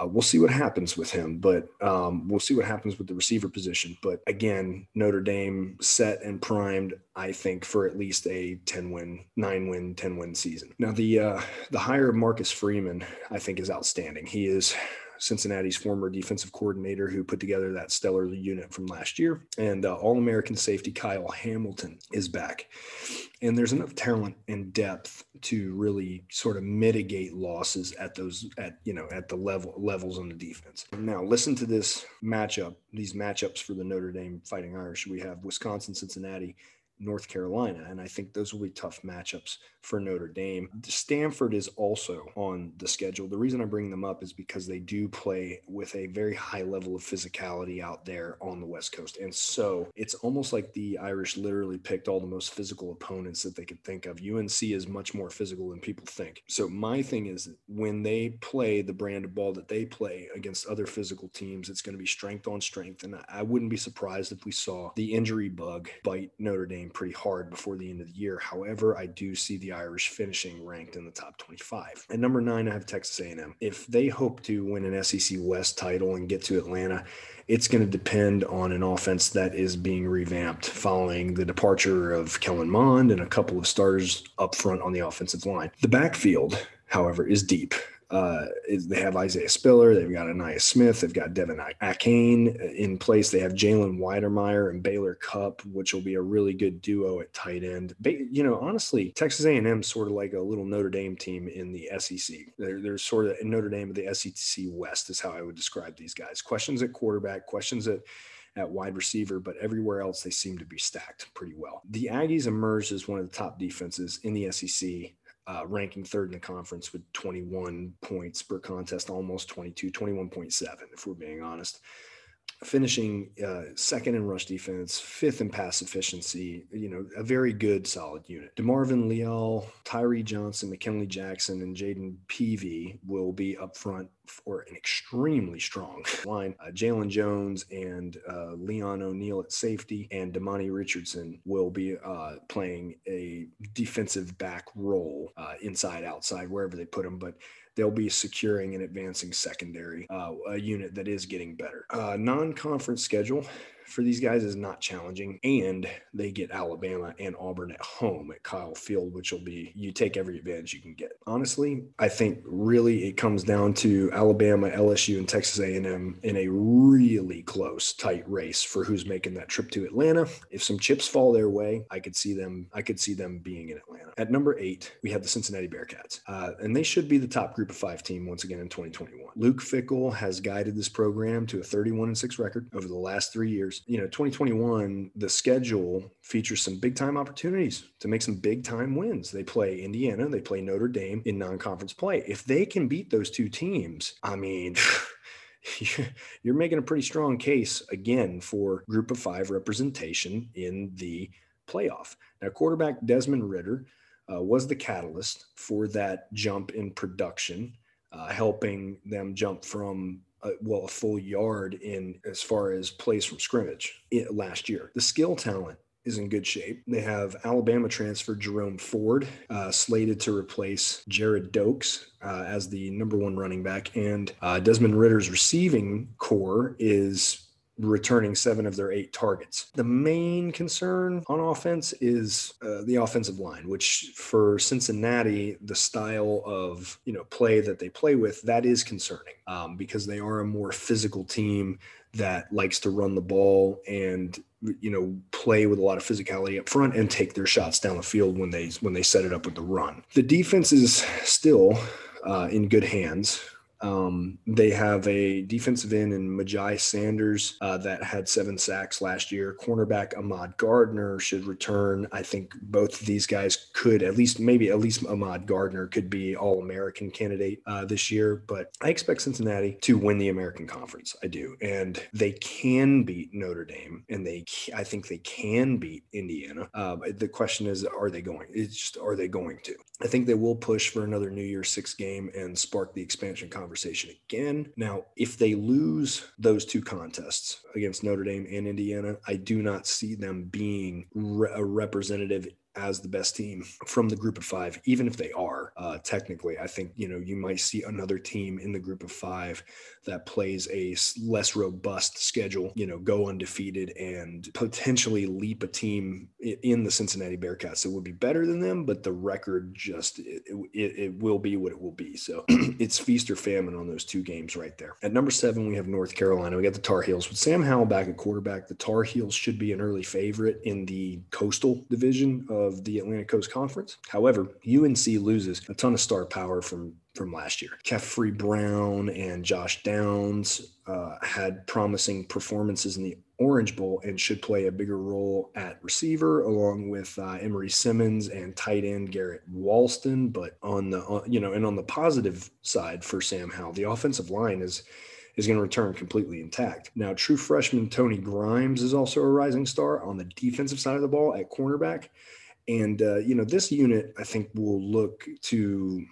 uh, we'll see what happens with him, but um, we'll see what happens with the receiver position. But again, Notre Dame set and primed, I think, for at least a 10 win, nine win, 10 win season. Now, the uh, the hire of Marcus Freeman, I think, is outstanding. He is Cincinnati's former defensive coordinator who put together that stellar unit from last year. And uh, All American safety Kyle Hamilton is back. And there's enough talent and depth to really sort of mitigate losses at those at you know at the level levels on the defense. Now listen to this matchup, these matchups for the Notre Dame Fighting Irish. We have Wisconsin, Cincinnati, North Carolina. And I think those will be tough matchups for Notre Dame. Mm-hmm. Stanford is also on the schedule. The reason I bring them up is because they do play with a very high level of physicality out there on the West Coast. And so it's almost like the Irish literally picked all the most physical opponents that they could think of. UNC is much more physical than people think. So my thing is when they play the brand of ball that they play against other physical teams, it's going to be strength on strength. And I wouldn't be surprised if we saw the injury bug bite Notre Dame pretty hard before the end of the year. However, I do see the Irish finishing ranked in the top 25. At number nine, I have Texas A&M. If they hope to win an SEC West title and get to Atlanta, it's going to depend on an offense that is being revamped following the departure of Kellen Mond and a couple of starters up front on the offensive line. The backfield, however, is deep. Uh, they have Isaiah Spiller, they've got Ainias Smith, they've got Devon Achane in place. They have Jalen Wydermyer and Baylor Cupp, which will be a really good duo at tight end. But, You know, honestly, Texas A&M sort of like a little Notre Dame team in the SEC. They're, they're sort of Notre Dame of the SEC West is how I would describe these guys. Questions at quarterback, questions at at wide receiver, but everywhere else they seem to be stacked pretty well. The Aggies emerged as one of the top defenses in the SEC uh, ranking third in the conference with 21 points per contest, almost 22, 21.7, if we're being honest finishing uh, second in rush defense, fifth in pass efficiency, you know, a very good, solid unit. DeMarvin Leal, Tyree Johnson, McKinley Jackson, and Jayden Peevy will be up front for an extremely strong line. Uh, Jaylon Jones and uh, Leon O'Neal at safety, and Demani Richardson will be uh, playing a defensive back role uh, inside, outside, wherever they put him. But they'll be securing and advancing secondary, uh, a unit that is getting better. Uh, non conference schedule for these guys is not challenging. And they get Alabama and Auburn at home at Kyle Field, which will be you take every advantage you can get. Honestly, I think really it comes down to Alabama, LSU, and Texas A&M in a really close, tight race for who's making that trip to Atlanta. If some chips fall their way, I could see them. I could see them being in Atlanta. At number eight, we have the Cincinnati Bearcats, uh, and they should be the top Group of Five team once again in 2021. Luke Fickell has guided this program to a 31 and six record over the last three years you know 2021 the schedule features some big time opportunities to make some big time wins. They play indiana they play notre dame in non-conference play. If they can beat those two teams i mean you're making a pretty strong case again for group of five representation in the playoff. Now quarterback desmond Ridder uh, was the catalyst for that jump in production uh, helping them jump from a, well a full yard in as far as plays from scrimmage last year. The skill talent is in good shape. They have Alabama transfer Jerome Ford uh, slated to replace Gerrid Doaks uh, as the number one running back, and uh, Desmond Ridder's receiving core is returning seven of their eight targets. The main concern on offense is uh, the offensive line, which for Cincinnati, the style of you know play that they play with, that is concerning um, because they are a more physical team that likes to run the ball and you know play with a lot of physicality up front and take their shots down the field when they when they set it up with the run. The defense is still uh, in good hands. Um, they have a defensive end in Myjai Sanders uh, that had seven sacks last year. Cornerback Ahmad Gardner should return. I think both of these guys could at least, maybe at least Ahmad Gardner could be All American candidate uh, this year. But I expect Cincinnati to win the American Conference. I do, and they can beat Notre Dame, and they I think they can beat Indiana. Uh, the question is, are they going? It's just are they going to? I think they will push for another New Year's Six game and spark the expansion conversation again. Now, if they lose those two contests against Notre Dame and Indiana, I do not see them being re- a representative as the best team from the group of five, even if they are uh, technically. I think you know you might see another team in the group of five that plays a less robust schedule, you know, go undefeated and potentially leap a team in the Cincinnati Bearcats that would be better than them, but the record just it, it, it will be what it will be. So it's feast or famine on those two games right there. At number seven, we have North Carolina. We got the Tar Heels with Sam Howell back at quarterback. The Tar Heels should be an early favorite in the Coastal Division of the Atlantic Coast Conference. However, UNC loses a ton of star power from from last year. Khafre Brown and Josh Downs uh, had promising performances in the Orange Bowl and should play a bigger role at receiver, along with uh, Emery Simmons and tight end Garrett Walston. But on the uh, you know, and on the positive side for Sam Howell, the offensive line is is going to return completely intact. Now, true freshman Tony Grimes is also a rising star on the defensive side of the ball at cornerback. And, uh, you know, this unit, I think, will look to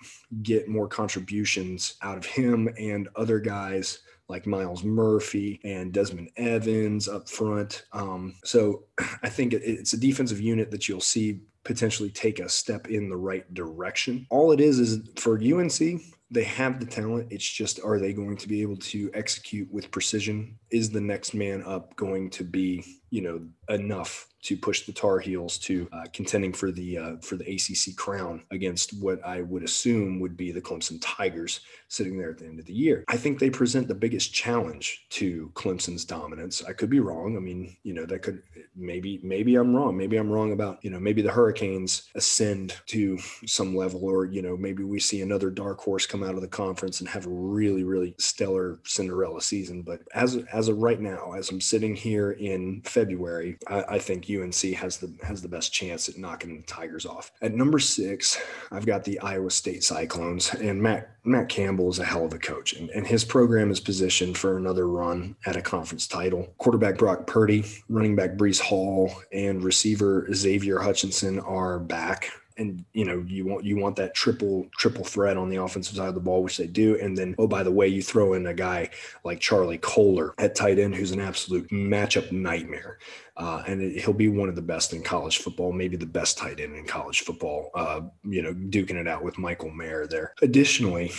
get more contributions out of him and other guys like Myles Murphy and Desmond Evans up front. Um, so I think it's a defensive unit that you'll see potentially take a step in the right direction. All it is is for UNC, they have the talent. It's just, are they going to be able to execute with precision? Is the next man up going to be, you know, enough to push the Tar Heels to uh, contending for the uh, for the ACC crown against what I would assume would be the Clemson Tigers sitting there at the end of the year. I think they present the biggest challenge to Clemson's dominance. I could be wrong. I mean, you know, that could maybe maybe I'm wrong. Maybe I'm wrong about you know maybe the Hurricanes ascend to some level, or you know maybe we see another dark horse come out of the conference and have a really really stellar Cinderella season. But as as of right now, as I'm sitting here in February, I, I think UNC has the has the best chance at knocking the Tigers off. At number six, I've got the Iowa State Cyclones, and Matt Matt Campbell is a hell of a coach, and, and his program is positioned for another run at a conference title. Quarterback Brock Purdy, running back Breece Hall, and receiver Xavier Hutchinson are back and you know you want you want that triple triple threat on the offensive side of the ball, which they do. And then oh by the way, you throw in a guy like Charlie Kolar at tight end, who's an absolute matchup nightmare. Uh, and it, he'll be one of the best in college football, maybe the best tight end in college football. Uh, you know, duking it out with Michael Mayer there. Additionally,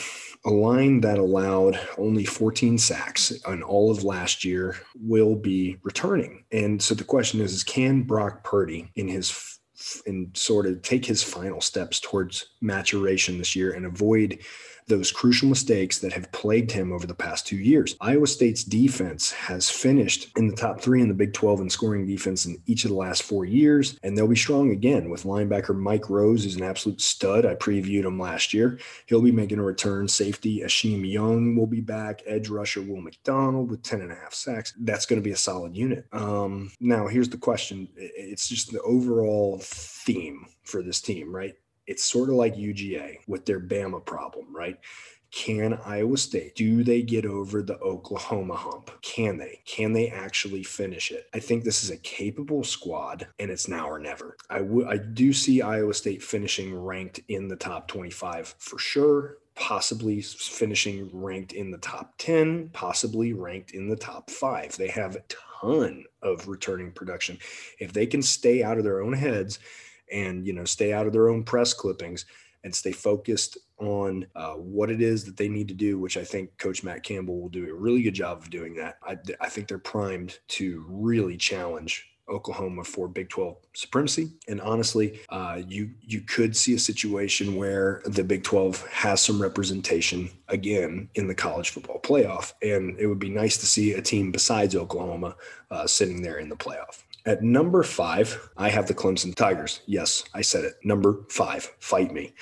a line that allowed only 14 sacks on all of last year will be returning. And so the question is, is can Brock Purdy in his and sort of take his final steps towards maturation this year and avoid those crucial mistakes that have plagued him over the past two years. Iowa State's defense has finished in the top three in the Big 12 in scoring defense in each of the last four years, and they'll be strong again with linebacker Mike Rose, who's an absolute stud. I previewed him last year. He'll be making a return. Safety Isheem Young will be back. Edge rusher Will McDonald with 10 and a half sacks. That's going to be a solid unit. Um, now, here's the question it's just the overall theme for this team, right? It's sort of like UGA with their Bama problem, right? Can Iowa State, do they get over the Oklahoma hump? Can they? Can they actually finish it? I think this is a capable squad and it's now or never. I do see Iowa State finishing ranked in the top 25 for sure, possibly finishing ranked in the top 10, possibly ranked in the top 5. They have a ton of returning production. If they can stay out of their own heads and you know stay out of their own press clippings and stay focused on uh, what it is that they need to do, which I think Coach Matt Campbell will do a really good job of doing that. I, I think they're primed to really challenge Oklahoma for Big 12 supremacy. And honestly, uh, you you could see a situation where the Big 12 has some representation again in the college football playoff, and it would be nice to see a team besides Oklahoma uh, sitting there in the playoff. At number five, I have the Clemson Tigers. Yes, I said it. Number five, fight me.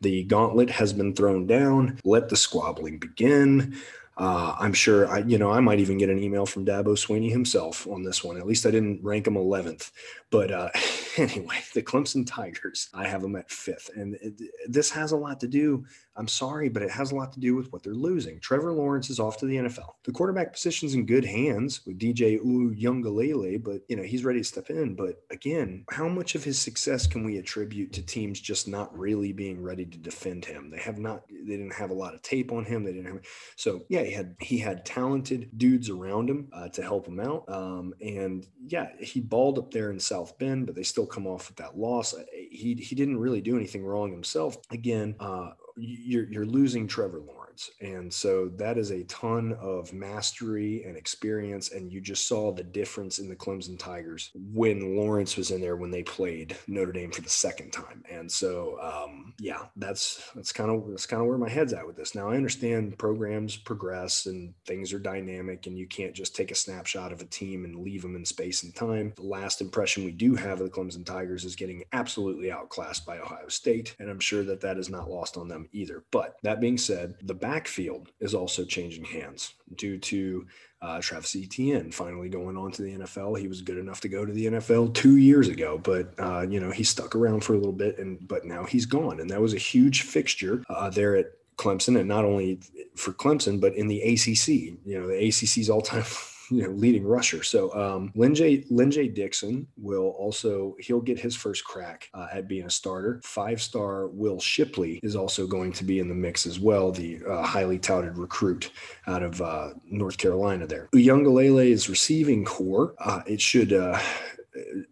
The gauntlet has been thrown down. Let the squabbling begin. Uh, I'm sure I, you know, I might even get an email from Dabo Swinney himself on this one. At least I didn't rank him 11th. But uh, anyway, the Clemson Tigers, I have them at fifth. And it, this has a lot to do, I'm sorry, but it has a lot to do with what they're losing. Trevor Lawrence is off to the NFL. The quarterback position's in good hands with DJ Uiagalelei, but, you know, he's ready to step in. But again, how much of his success can we attribute to teams just not really being ready to defend him? They have not, they didn't have a lot of tape on him. They didn't have, so yeah, he had, he had talented dudes around him uh, to help him out. Um, and yeah, he balled up there in South Bend, but they still come off with that loss. He he didn't really do anything wrong himself. Again, uh, you're you're losing Trevor Lawrence and so that is a ton of mastery and experience. And you just saw the difference in the Clemson Tigers when Lawrence was in there when they played Notre Dame for the second time. And so, um, yeah, that's that's kind of that's kind of where my head's at with this. Now I understand programs progress and things are dynamic, and you can't just take a snapshot of a team and leave them in space and time. The last impression we do have of the Clemson Tigers is getting absolutely outclassed by Ohio State, and I'm sure that that is not lost on them either. But that being said, the backfield is also changing hands due to uh, Travis Etienne finally going on to the NFL. He was good enough to go to the NFL two years ago, but uh, you know he stuck around for a little bit, and but now he's gone, and that was a huge fixture uh, there at Clemson, and not only for Clemson, but in the ACC. You know, the ACC's all-time you know leading rusher. So um, Lyn-J Lyn-J Dixon will also he'll get his first crack uh, at being a starter. Five star Will Shipley is also going to be in the mix as well, the uh, highly touted recruit out of uh, North Carolina. There, Uiagalelei is receiving core. Uh, it should uh,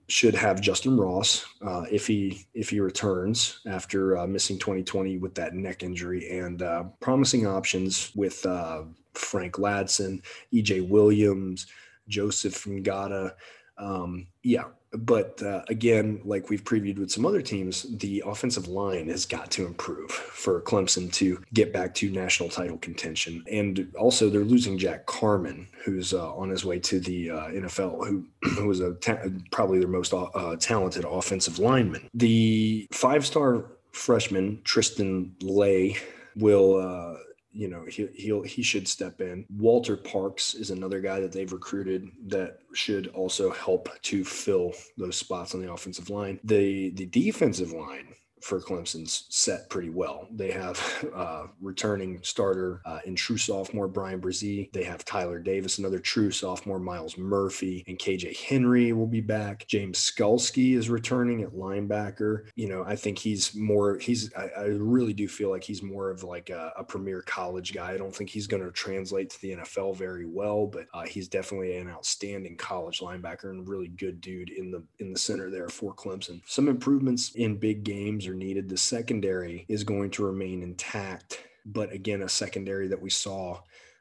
should have Justin Ross uh, if he if he returns after uh, missing 2020 with that neck injury, and uh, promising options with uh, Frank Ladson, EJ Williams, Joseph Ngata. Um, yeah, but uh, again, like we've previewed with some other teams, the offensive line has got to improve for Clemson to get back to national title contention. And also, they're losing Jack Carman, who's uh, on his way to the uh, NFL, who, who was a ta- probably their most uh, talented offensive lineman. The five star freshman, Tristan Leigh, will uh, you know he he'll he should step in. Walter Parks is another guy that they've recruited that should also help to fill those spots on the offensive line. The the defensive line for Clemson's set pretty well. They have uh, returning starter uh, in true sophomore Bryan Bresee. They have Tyler Davis, another true sophomore Myles Murphy, and KJ Henry will be back. James Skalski is returning at linebacker. You know, I think he's more. He's. I, I really do feel like he's more of like a, a premier college guy. I don't think he's going to translate to the NFL very well, but uh, he's definitely an outstanding college linebacker and really good dude in the in the center there for Clemson. Some improvements in big games are needed. The secondary is going to remain intact, but again, a secondary that we saw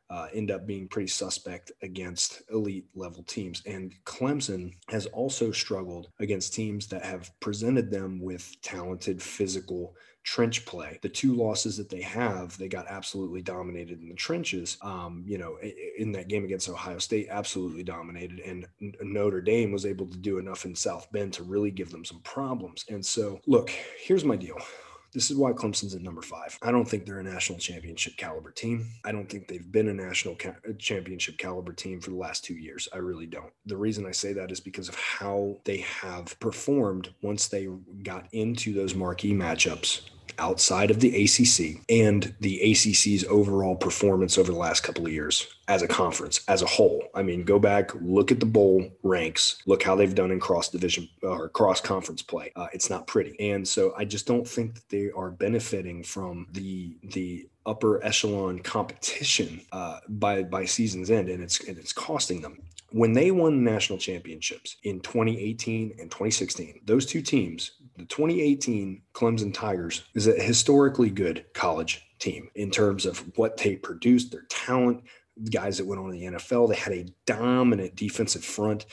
uh, end up being pretty suspect against elite level teams. And Clemson has also struggled against teams that have presented them with talented physical trench play. The two losses that they have, they got absolutely dominated in the trenches. Um, you know, in that game against Ohio State, absolutely dominated. And Notre Dame was able to do enough in South Bend to really give them some problems. And so, look, here's my deal. This is why Clemson's at number five. I don't think they're a national championship caliber team. I don't think they've been a national ca- championship caliber team for the last two years. I really don't. The reason I say that is because of how they have performed once they got into those marquee matchups outside of the ACC and the ACC's overall performance over the last couple of years as a conference, as a whole. I mean, go back, look at the bowl ranks, look how they've done in cross division or cross conference play. Uh, it's not pretty, and so I just don't think that they are benefiting from the the upper echelon competition uh, by by season's end, and it's and it's costing them when they won national championships in 2018 and 2016, those two teams, the 2018 Clemson Tigers is a historically good college team in terms of what they produced, their talent, the guys that went on to the NFL. They had a dominant defensive front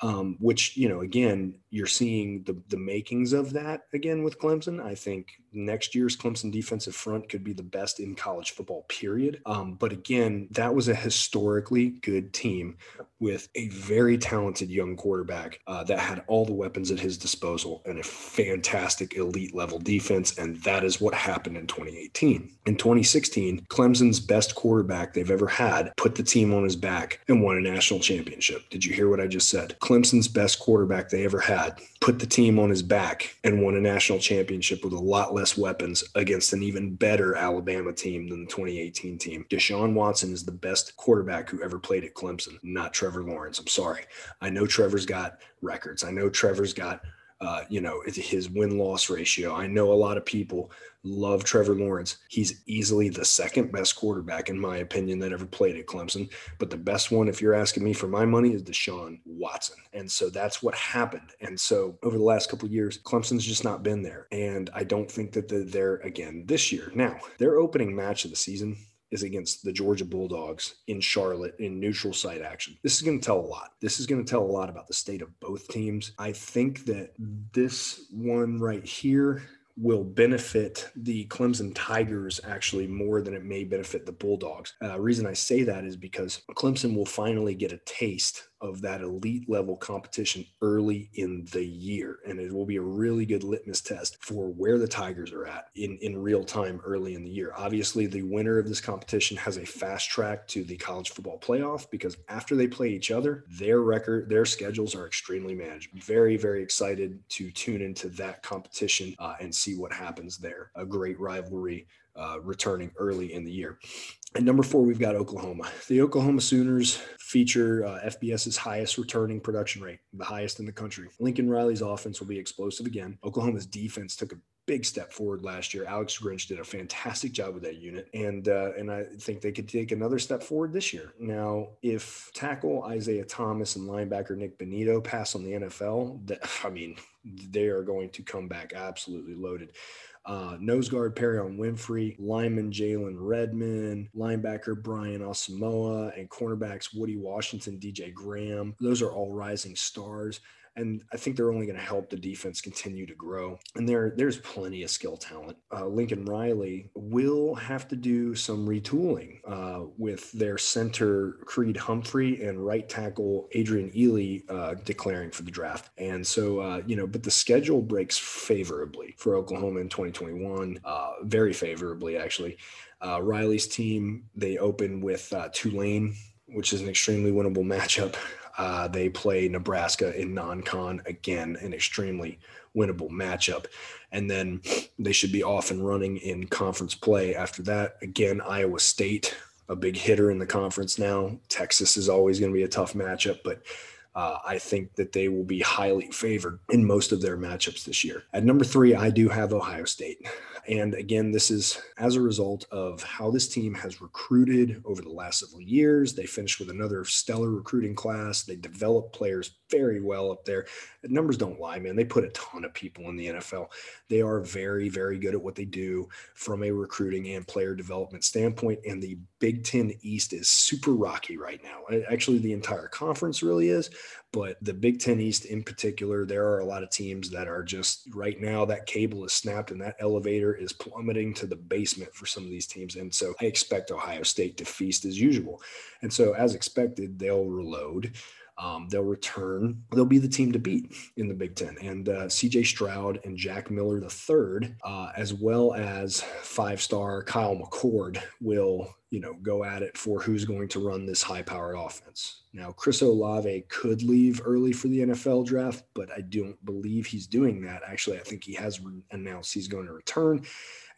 um, which you know again you're seeing the the makings of that again with Clemson. I think next year's Clemson defensive front could be the best in college football. Period. Um, but again, that was a historically good team with a very talented young quarterback uh, that had all the weapons at his disposal and a fantastic elite level defense. And that is what happened in 2018. In 2016, Clemson's best quarterback they've ever had put the team on his back and won a national championship. Did you hear what I just said? Clemson's best quarterback they ever had put the team on his back and won a national championship with a lot less weapons against an even better Alabama team than the 2018 team. Deshaun Watson is the best quarterback who ever played at Clemson, not Trevor Lawrence. I'm sorry. I know Trevor's got records. I know Trevor's got uh, you know, his win loss ratio. I know a lot of people love Trevor Lawrence. He's easily the second best quarterback, in my opinion, that ever played at Clemson. But the best one, if you're asking me for my money, is Deshaun Watson. And so that's what happened. And so over the last couple years, Clemson's just not been there. And I don't think that they're there again this year. Now, their opening match of the season is against the Georgia Bulldogs in Charlotte in neutral site action. This is going to tell a lot. This is going to tell a lot about the state of both teams. I think that this one right here will benefit the Clemson Tigers actually more than it may benefit the Bulldogs. Uh, reason I say that is because Clemson will finally get a taste of that elite level competition early in the year. And it will be a really good litmus test for where the Tigers are at in, in real time early in the year. Obviously, the winner of this competition has a fast track to the college football playoff because after they play each other, their record, their schedules are extremely managed. Very, very excited to tune into that competition uh, and see what happens there. A great rivalry uh, returning early in the year. At number four, we've got Oklahoma. The Oklahoma Sooners feature uh, FBS's highest returning production rate, the highest in the country. Lincoln Riley's offense will be explosive again. Oklahoma's defense took a big step forward last year. Alex Grinch did a fantastic job with that unit, and uh, and I think they could take another step forward this year. Now, if tackle Isaiah Thomas and linebacker Nick Bonitto pass on the NFL, that I mean, they are going to come back absolutely loaded. Uh, nose guard Perrion Winfrey, lineman Jalen Redmond, linebacker Brian Asamoah, and cornerbacks Woody Washington, DJ Graham. Those are all rising stars and I think they're only going to help the defense continue to grow. And there, there's plenty of skill talent. Uh, Lincoln Riley will have to do some retooling uh, with their center Creed Humphrey and right tackle Adrian Ealy uh, declaring for the draft. And so, uh, you know, but the schedule breaks favorably for Oklahoma in 2021, uh, very favorably actually. Uh, Riley's team they open with Tulane which is an extremely winnable matchup. Uh, they play Nebraska in non-con again, an extremely winnable matchup, and then they should be off and running in conference play after that. Again, Iowa State, a big hitter in the conference now. Texas is always going to be a tough matchup, but uh, I think that they will be highly favored in most of their matchups this year. At number three, I do have Ohio State. And again, this is as a result of how this team has recruited over the last several years. They finished with another stellar recruiting class. They developed players very well up there. Numbers don't lie, man. They put a ton of people in the NFL. They are very, very good at what they do from a recruiting and player development standpoint. And the Big Ten East is super rocky right now. Actually, the entire conference really is. But the Big Ten East in particular, there are a lot of teams that are just right now that cable is snapped and that elevator is plummeting to the basement for some of these teams. And so I expect Ohio State to feast as usual. And so, as expected, they'll reload. Um, they'll return. They'll be the team to beat in the Big Ten. And uh, CJ Stroud and Jack Miller III, uh, as well as five star Kyle McCord, will you know go at it for who's going to run this high powered offense. Now, Chris Olave could leave early for the NFL draft, but I don't believe he's doing that. Actually, I think he has announced he's going to return.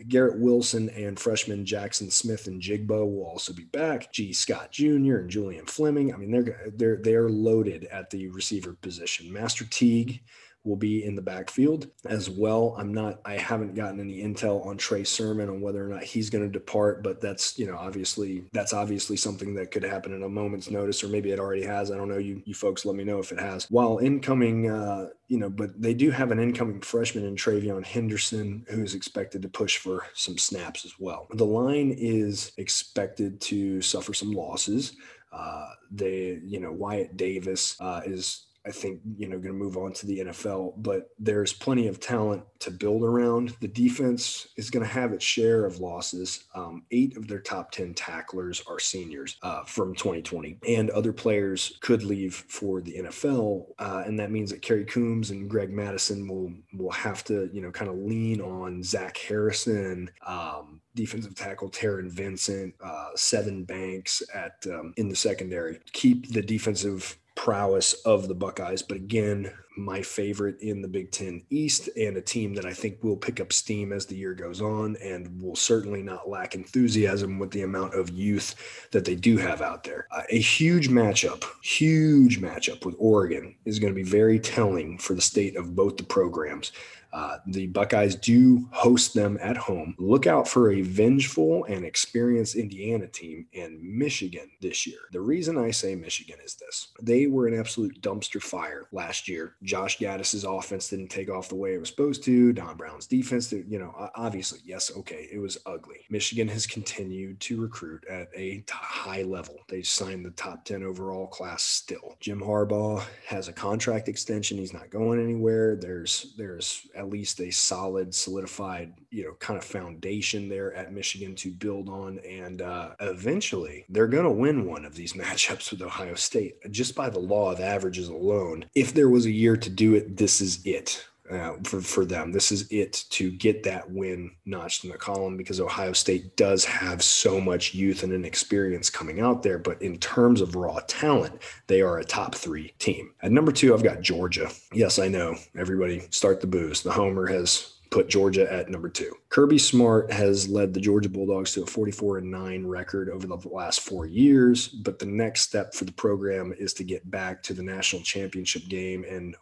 Garrett Wilson and freshman Jaxon Smith-Njigba will also be back. Gee Scott Jr. and Julian Fleming. I mean, they're they're they're loaded at the receiver position. Master Teague will be in the backfield as well. I'm not, I haven't gotten any intel on Trey Sermon on whether or not he's going to depart, but that's, you know, obviously, that's obviously something that could happen in a moment's notice, or maybe it already has. I don't know. You, you folks let me know if it has. While incoming, uh, you know, but they do have an incoming freshman in TreVeyon Henderson who is expected to push for some snaps as well. The line is expected to suffer some losses. Uh, they, you know, Wyatt Davis uh, is I think, you know, going to move on to the NFL, but there's plenty of talent to build around. The defense is going to have its share of losses. Um, eight of their top 10 tacklers are seniors uh, from 2020, and other players could leave for the NFL. Uh, and that means that Kerry Coombs and Greg Mattison will, will have to, you know, kind of lean on Zach Harrison, um, defensive tackle Taron Vincent, uh, Sevyn Banks at um, in the secondary. Keep the defensive prowess of the Buckeyes. But again, my favorite in the Big Ten East and a team that I think will pick up steam as the year goes on and will certainly not lack enthusiasm with the amount of youth that they do have out there. Uh, a huge matchup, huge matchup with Oregon is going to be very telling for the state of both the programs. Uh, the Buckeyes do host them at home. Look out for a vengeful and experienced Indiana team and Michigan this year. The reason I say Michigan is this they were an absolute dumpster fire last year. Josh Gattis's offense didn't take off the way it was supposed to. Don Brown's defense, you know, obviously, yes, okay, it was ugly. Michigan has continued to recruit at a high level. They signed the top 10 overall class still. Jim Harbaugh has a contract extension. He's not going anywhere. There's, there's at least a solid, solidified, you know, kind of foundation there at Michigan to build on. And uh, eventually, they're going to win one of these matchups with Ohio State just by the law of averages alone. If there was a year to do it, this is it uh, for, for them. This is it to get that win notched in the column because Ohio State does have so much youth and inexperience coming out there. But in terms of raw talent, they are a top three team. At number two, I've got Georgia. Yes, I know. Everybody start the booze. The Homer has put Georgia at number two. Kirby Smart has led the Georgia Bulldogs to a 44 and 9 record over the last four years. But the next step for the program is to get back to the national championship game and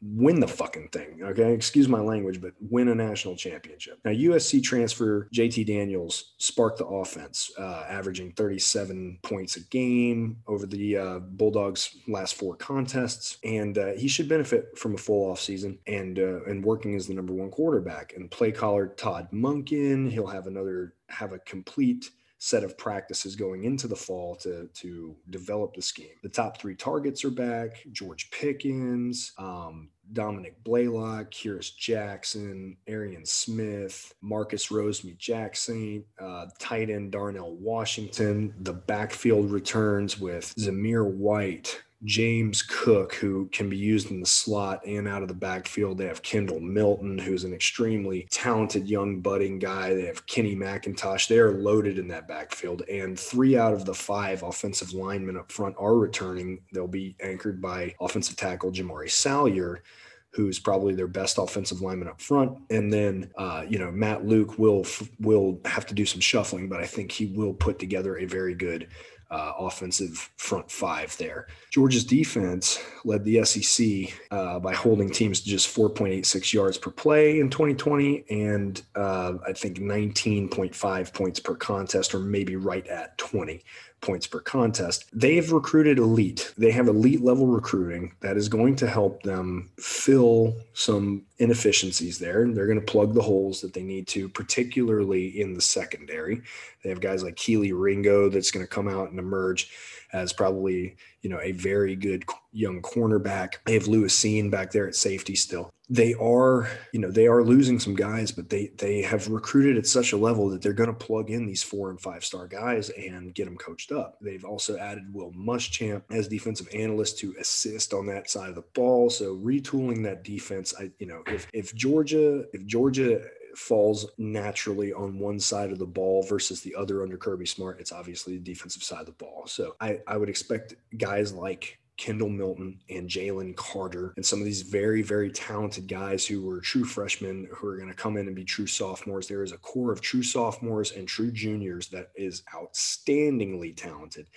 win the fucking thing. Okay. Excuse my language, but win a national championship. Now, USC transfer JT Daniels sparked the offense, uh, averaging 37 points a game over the uh, Bulldogs' last four contests. And uh, he should benefit from a full offseason and, uh, and working as the number one quarterback. And play caller Todd Monken, he'll have another, have a complete set of practices going into the fall to to develop the scheme. The top three targets are back: George Pickens, um, Dominick Blaylock, Kearis Jackson, Arian Smith, Marcus Rosemy-Jacksaint, uh, tight end Darnell Washington. The backfield returns with Zamir White, James Cook, who can be used in the slot and out of the backfield. They have Kendall Milton, who's an extremely talented young budding guy. They have Kenny McIntosh. They are loaded in that backfield. And three out of the five offensive linemen up front are returning. They'll be anchored by offensive tackle Jamaree Salyer who's probably their best offensive lineman up front. And then, uh, you know, Matt Luke will will have to do some shuffling, but I think he will put together a very good uh, offensive front five there. Georgia's defense led the SEC uh, by holding teams to just 4.86 yards per play in 2020, and uh, I think 19.5 points per contest, or maybe right at 20 points per contest. They've recruited elite. They have elite level recruiting that is going to help them fill some inefficiencies there. They're going to plug the holes that they need to, particularly in the secondary. They have guys like Kelee Ringo that's going to come out and emerge as probably you know a very good young cornerback. They have Lewis Cine back there at safety still. They are you know they are losing some guys, but they they have recruited at such a level that they're going to plug in these four and five star guys and get them coached up. They've also added Will Muschamp as defensive analyst to assist on that side of the ball. So retooling that defense, I you know if if Georgia if Georgia falls naturally on one side of the ball versus the other under Kirby Smart, it's obviously the defensive side of the ball. So I, I would expect guys like Kendall Milton and Jalen Carter, and some of these very, very talented guys who were true freshmen who are going to come in and be true sophomores. There is a core of true sophomores and true juniors that is outstandingly talented.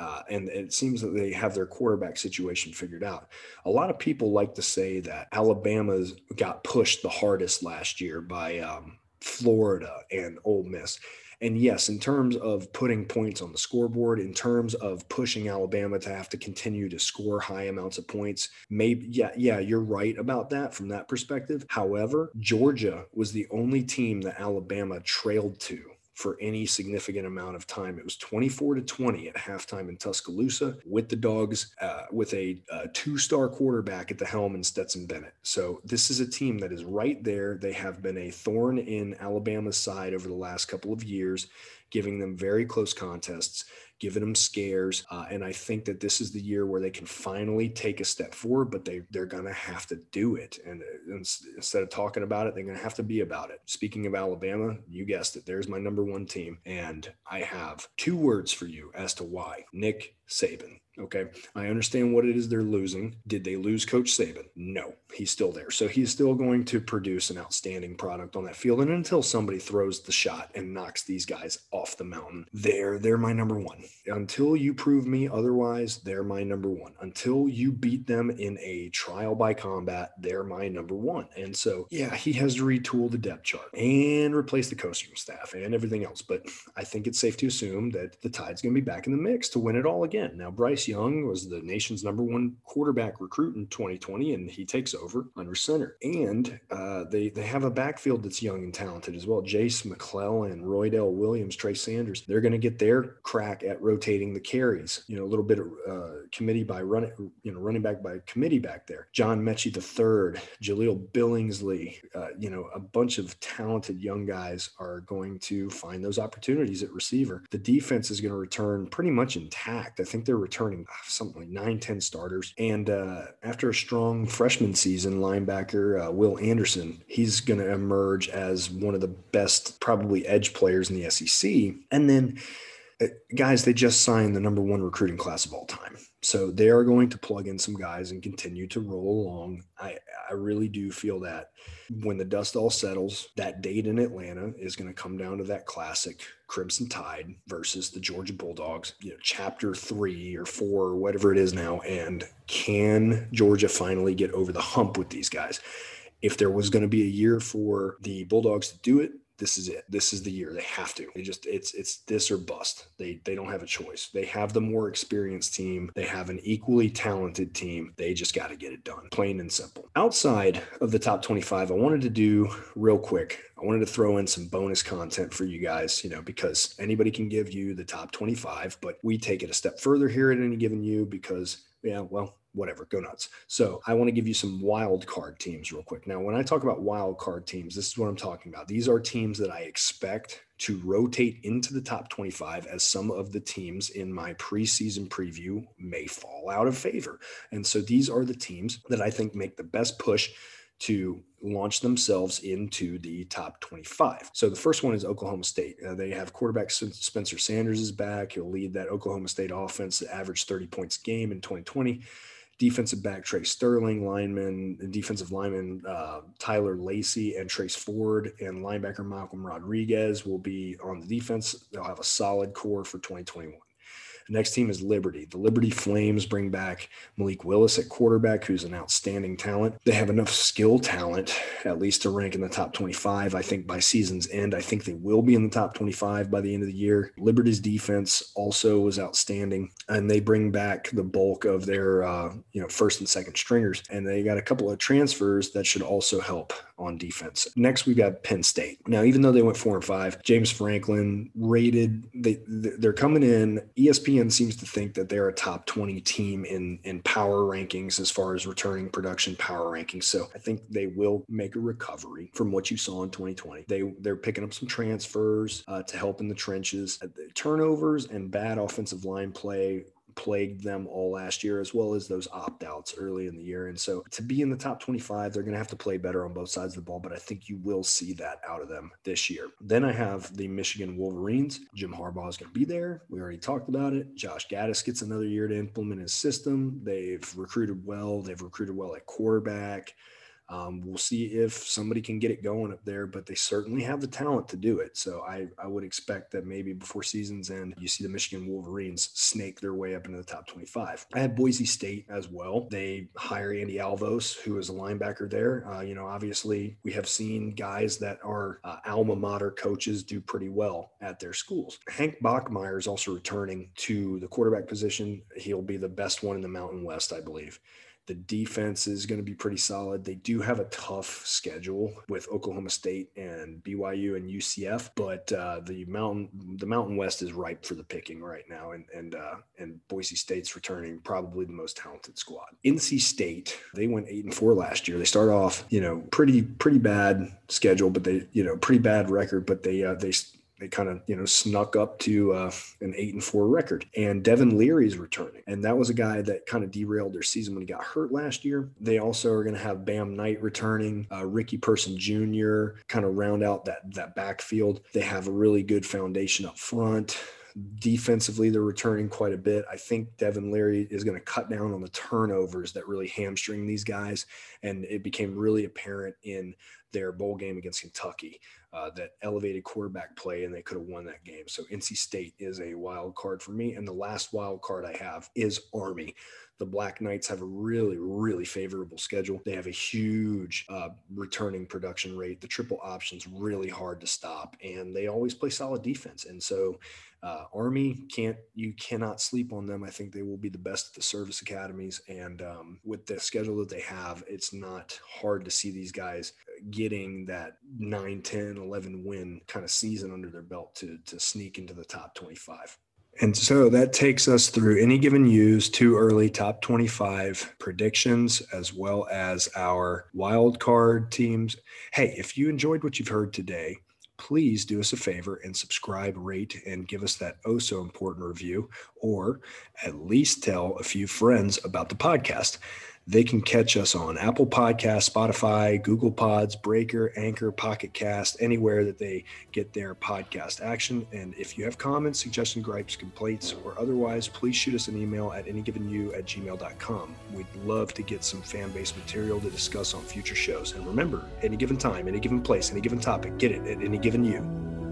Uh, and it seems that they have their quarterback situation figured out. A lot of people like to say that Alabama's got pushed the hardest last year by um, Florida and Ole Miss. And yes, in terms of putting points on the scoreboard, in terms of pushing Alabama to have to continue to score high amounts of points, maybe, yeah, yeah, you're right about that from that perspective. However, Georgia was the only team that Alabama trailed to for any significant amount of time. It was 24 to 20 at halftime in Tuscaloosa with the Dogs, uh, with a, a two star quarterback at the helm in Stetson Bennett. So this is a team that is right there. They have been a thorn in Alabama's side over the last couple of years, giving them very close contests giving them scares. Uh, and I think that this is the year where they can finally take a step forward, but they, they're going to have to do it. And, uh, instead of talking about it, they're going to have to be about it. Speaking of Alabama, you guessed it. There's my number one team. And I have two words for you as to why Nick Saban. Okay. I understand what it is they're losing. Did they lose Coach Saban? No, he's still there. So he's still going to produce an outstanding product on that field. And until somebody throws the shot and knocks these guys off the mountain, they're they're my number one. Until you prove me otherwise, they're my number one. Until you beat them in a trial by combat, they're my number one. And so yeah, he has to retool the depth chart and replace the coaching staff and everything else. But I think it's safe to assume that the tide's gonna be back in the mix to win it all again. Now Bryce Young was the nation's number one quarterback recruit in 2020, and he takes over under center. And uh, they they have a backfield that's young and talented as well. Jase McClellan, Roydell Williams, Trey Sanders. They're going to get their crack at rotating the carries. You know, a little bit of uh, committee by running, you know, running back by committee back there. John Metchie the third, Jahleel Billingsley. Uh, you know, a bunch of talented young guys are going to find those opportunities at receiver. The defense is going to return pretty much intact. I think they're returning ah, something like nine, 10 starters. And uh, after a strong freshman season, linebacker uh, Will Anderson, he's going to emerge as one of the best, probably edge players in the SEC. And then uh, guys, they just signed the number one recruiting class of all time So they are going to plug in some guys and continue to roll along. I, I really do feel that when the dust all settles, that date in Atlanta is going to come down to that classic Crimson Tide versus the Georgia Bulldogs, you know, chapter three or four or whatever it is now. And can Georgia finally get over the hump with these guys? If there was going to be a year for the Bulldogs to do it, this is it. This is the year. They have to. They just it's it's this or bust. They they don't have a choice. They have the more experienced team. They have an equally talented team. They just got to get it done. Plain and simple. Outside of the top 25, I wanted to do real quick. I wanted to throw in some bonus content for you guys, you know, because anybody can give you the top 25, but we take it a step further here at Any Given U because yeah, well, whatever, go nuts. So I want to give you some wild card teams real quick. Now, when I talk about wild card teams, this is what I'm talking about. These are teams that I expect to rotate into the top 25 as some of the teams in my preseason preview may fall out of favor. And so these are the teams that I think make the best push to launch themselves into the top 25. So the first one is Oklahoma State. Uh, they have quarterback Spencer Sanders is back. He'll lead that Oklahoma State offense that averaged 30 points game in 2020 defensive back Tre Sterling, lineman, defensive lineman uh, Tyler Lacy, and Trace Ford, and linebacker Malcolm Rodriguez will be on the defense. They'll have a solid core for 2021. The next team is Liberty. The Liberty Flames bring back Malik Willis at quarterback, who's an outstanding talent. They have enough skill talent, at least to rank in the top 25. I think by season's end, I think they will be in the top 25 by the end of the year. Liberty's defense also was outstanding, and they bring back the bulk of their, uh, you know, first and second stringers, and they got a couple of transfers that should also help on defense. Next, we've got Penn State. Now, even though they went four and five, James Franklin rated they they're coming in. ESPN seems to think that they're a top 20 team in in power rankings as far as returning production power rankings. So I think they will make a recovery from what you saw in 2020. They they're picking up some transfers uh, to help in the trenches. Uh, turnovers and bad offensive line play plagued them all last year, as well as those opt outs early in the year. And so to be in the top 25, they're going to have to play better on both sides of the ball, but I think you will see that out of them this year. Then I have the Michigan Wolverines. Jim Harbaugh is going to be there. We already talked about it. Josh Gattis gets another year to implement his system. They've recruited well, they've recruited well at quarterback. Um, we'll see if somebody can get it going up there, but they certainly have the talent to do it. So I, I would expect that maybe before season's end, you see the Michigan Wolverines snake their way up into the top 25. I had Boise State as well. They hire Andy Avalos, who is a linebacker there. Uh, you know, obviously, we have seen guys that are uh, alma mater coaches do pretty well at their schools. Hank Bachmeier is also returning to the quarterback position. He'll be the best one in the Mountain West, I believe. The defense is going to be pretty solid. They do have a tough schedule with Oklahoma State and BYU and UCF, but uh, the mountain the Mountain West is ripe for the picking right now, and and uh, and Boise State's returning probably the most talented squad. NC State they went eight and four last year. They start off you know pretty pretty bad schedule, but they you know pretty bad record, but they uh, they they kind of you know snuck up to uh, an eight and four record. And Devin Leary is returning, and that was a guy that kind of derailed their season when he got hurt last year. They also are going to have Bam Knight returning, uh, Ricky Person Jr. kind of round out that that backfield. They have a really good foundation up front. Defensively, they're returning quite a bit. I think Devin Leary is going to cut down on the turnovers that really hamstring these guys. And it became really apparent in their bowl game against Kentucky uh, that elevated quarterback play, and they could have won that game. So NC State is a wild card for me. And the last wild card I have is Army. The Black Knights have a really, really favorable schedule. They have a huge uh, returning production rate. The triple option's really hard to stop, and they always play solid defense. And so uh, Army can't you cannot sleep on them. I think they will be the best at the service academies, and um, with the schedule that they have, it's not hard to see these guys getting that 9, 10, 11 win kind of season under their belt to to sneak into the top 25. And so that takes us through Any Given U's, too early top 25 predictions, as well as our wild card teams. Hey, if you enjoyed what you've heard today, please do us a favor and subscribe, rate, and give us that oh so important review, or at least tell a few friends about the podcast. They can catch us on Apple Podcast, Spotify, Google Pods, Breaker, Anchor, Pocket Cast, anywhere that they get their podcast action. And if you have comments, suggestions, gripes, complaints, or otherwise, please shoot us an email at anygivenu at gmail.com. We'd love to get some fan based material to discuss on future shows. And remember, any given time, any given place, any given topic, get it at Any Given U.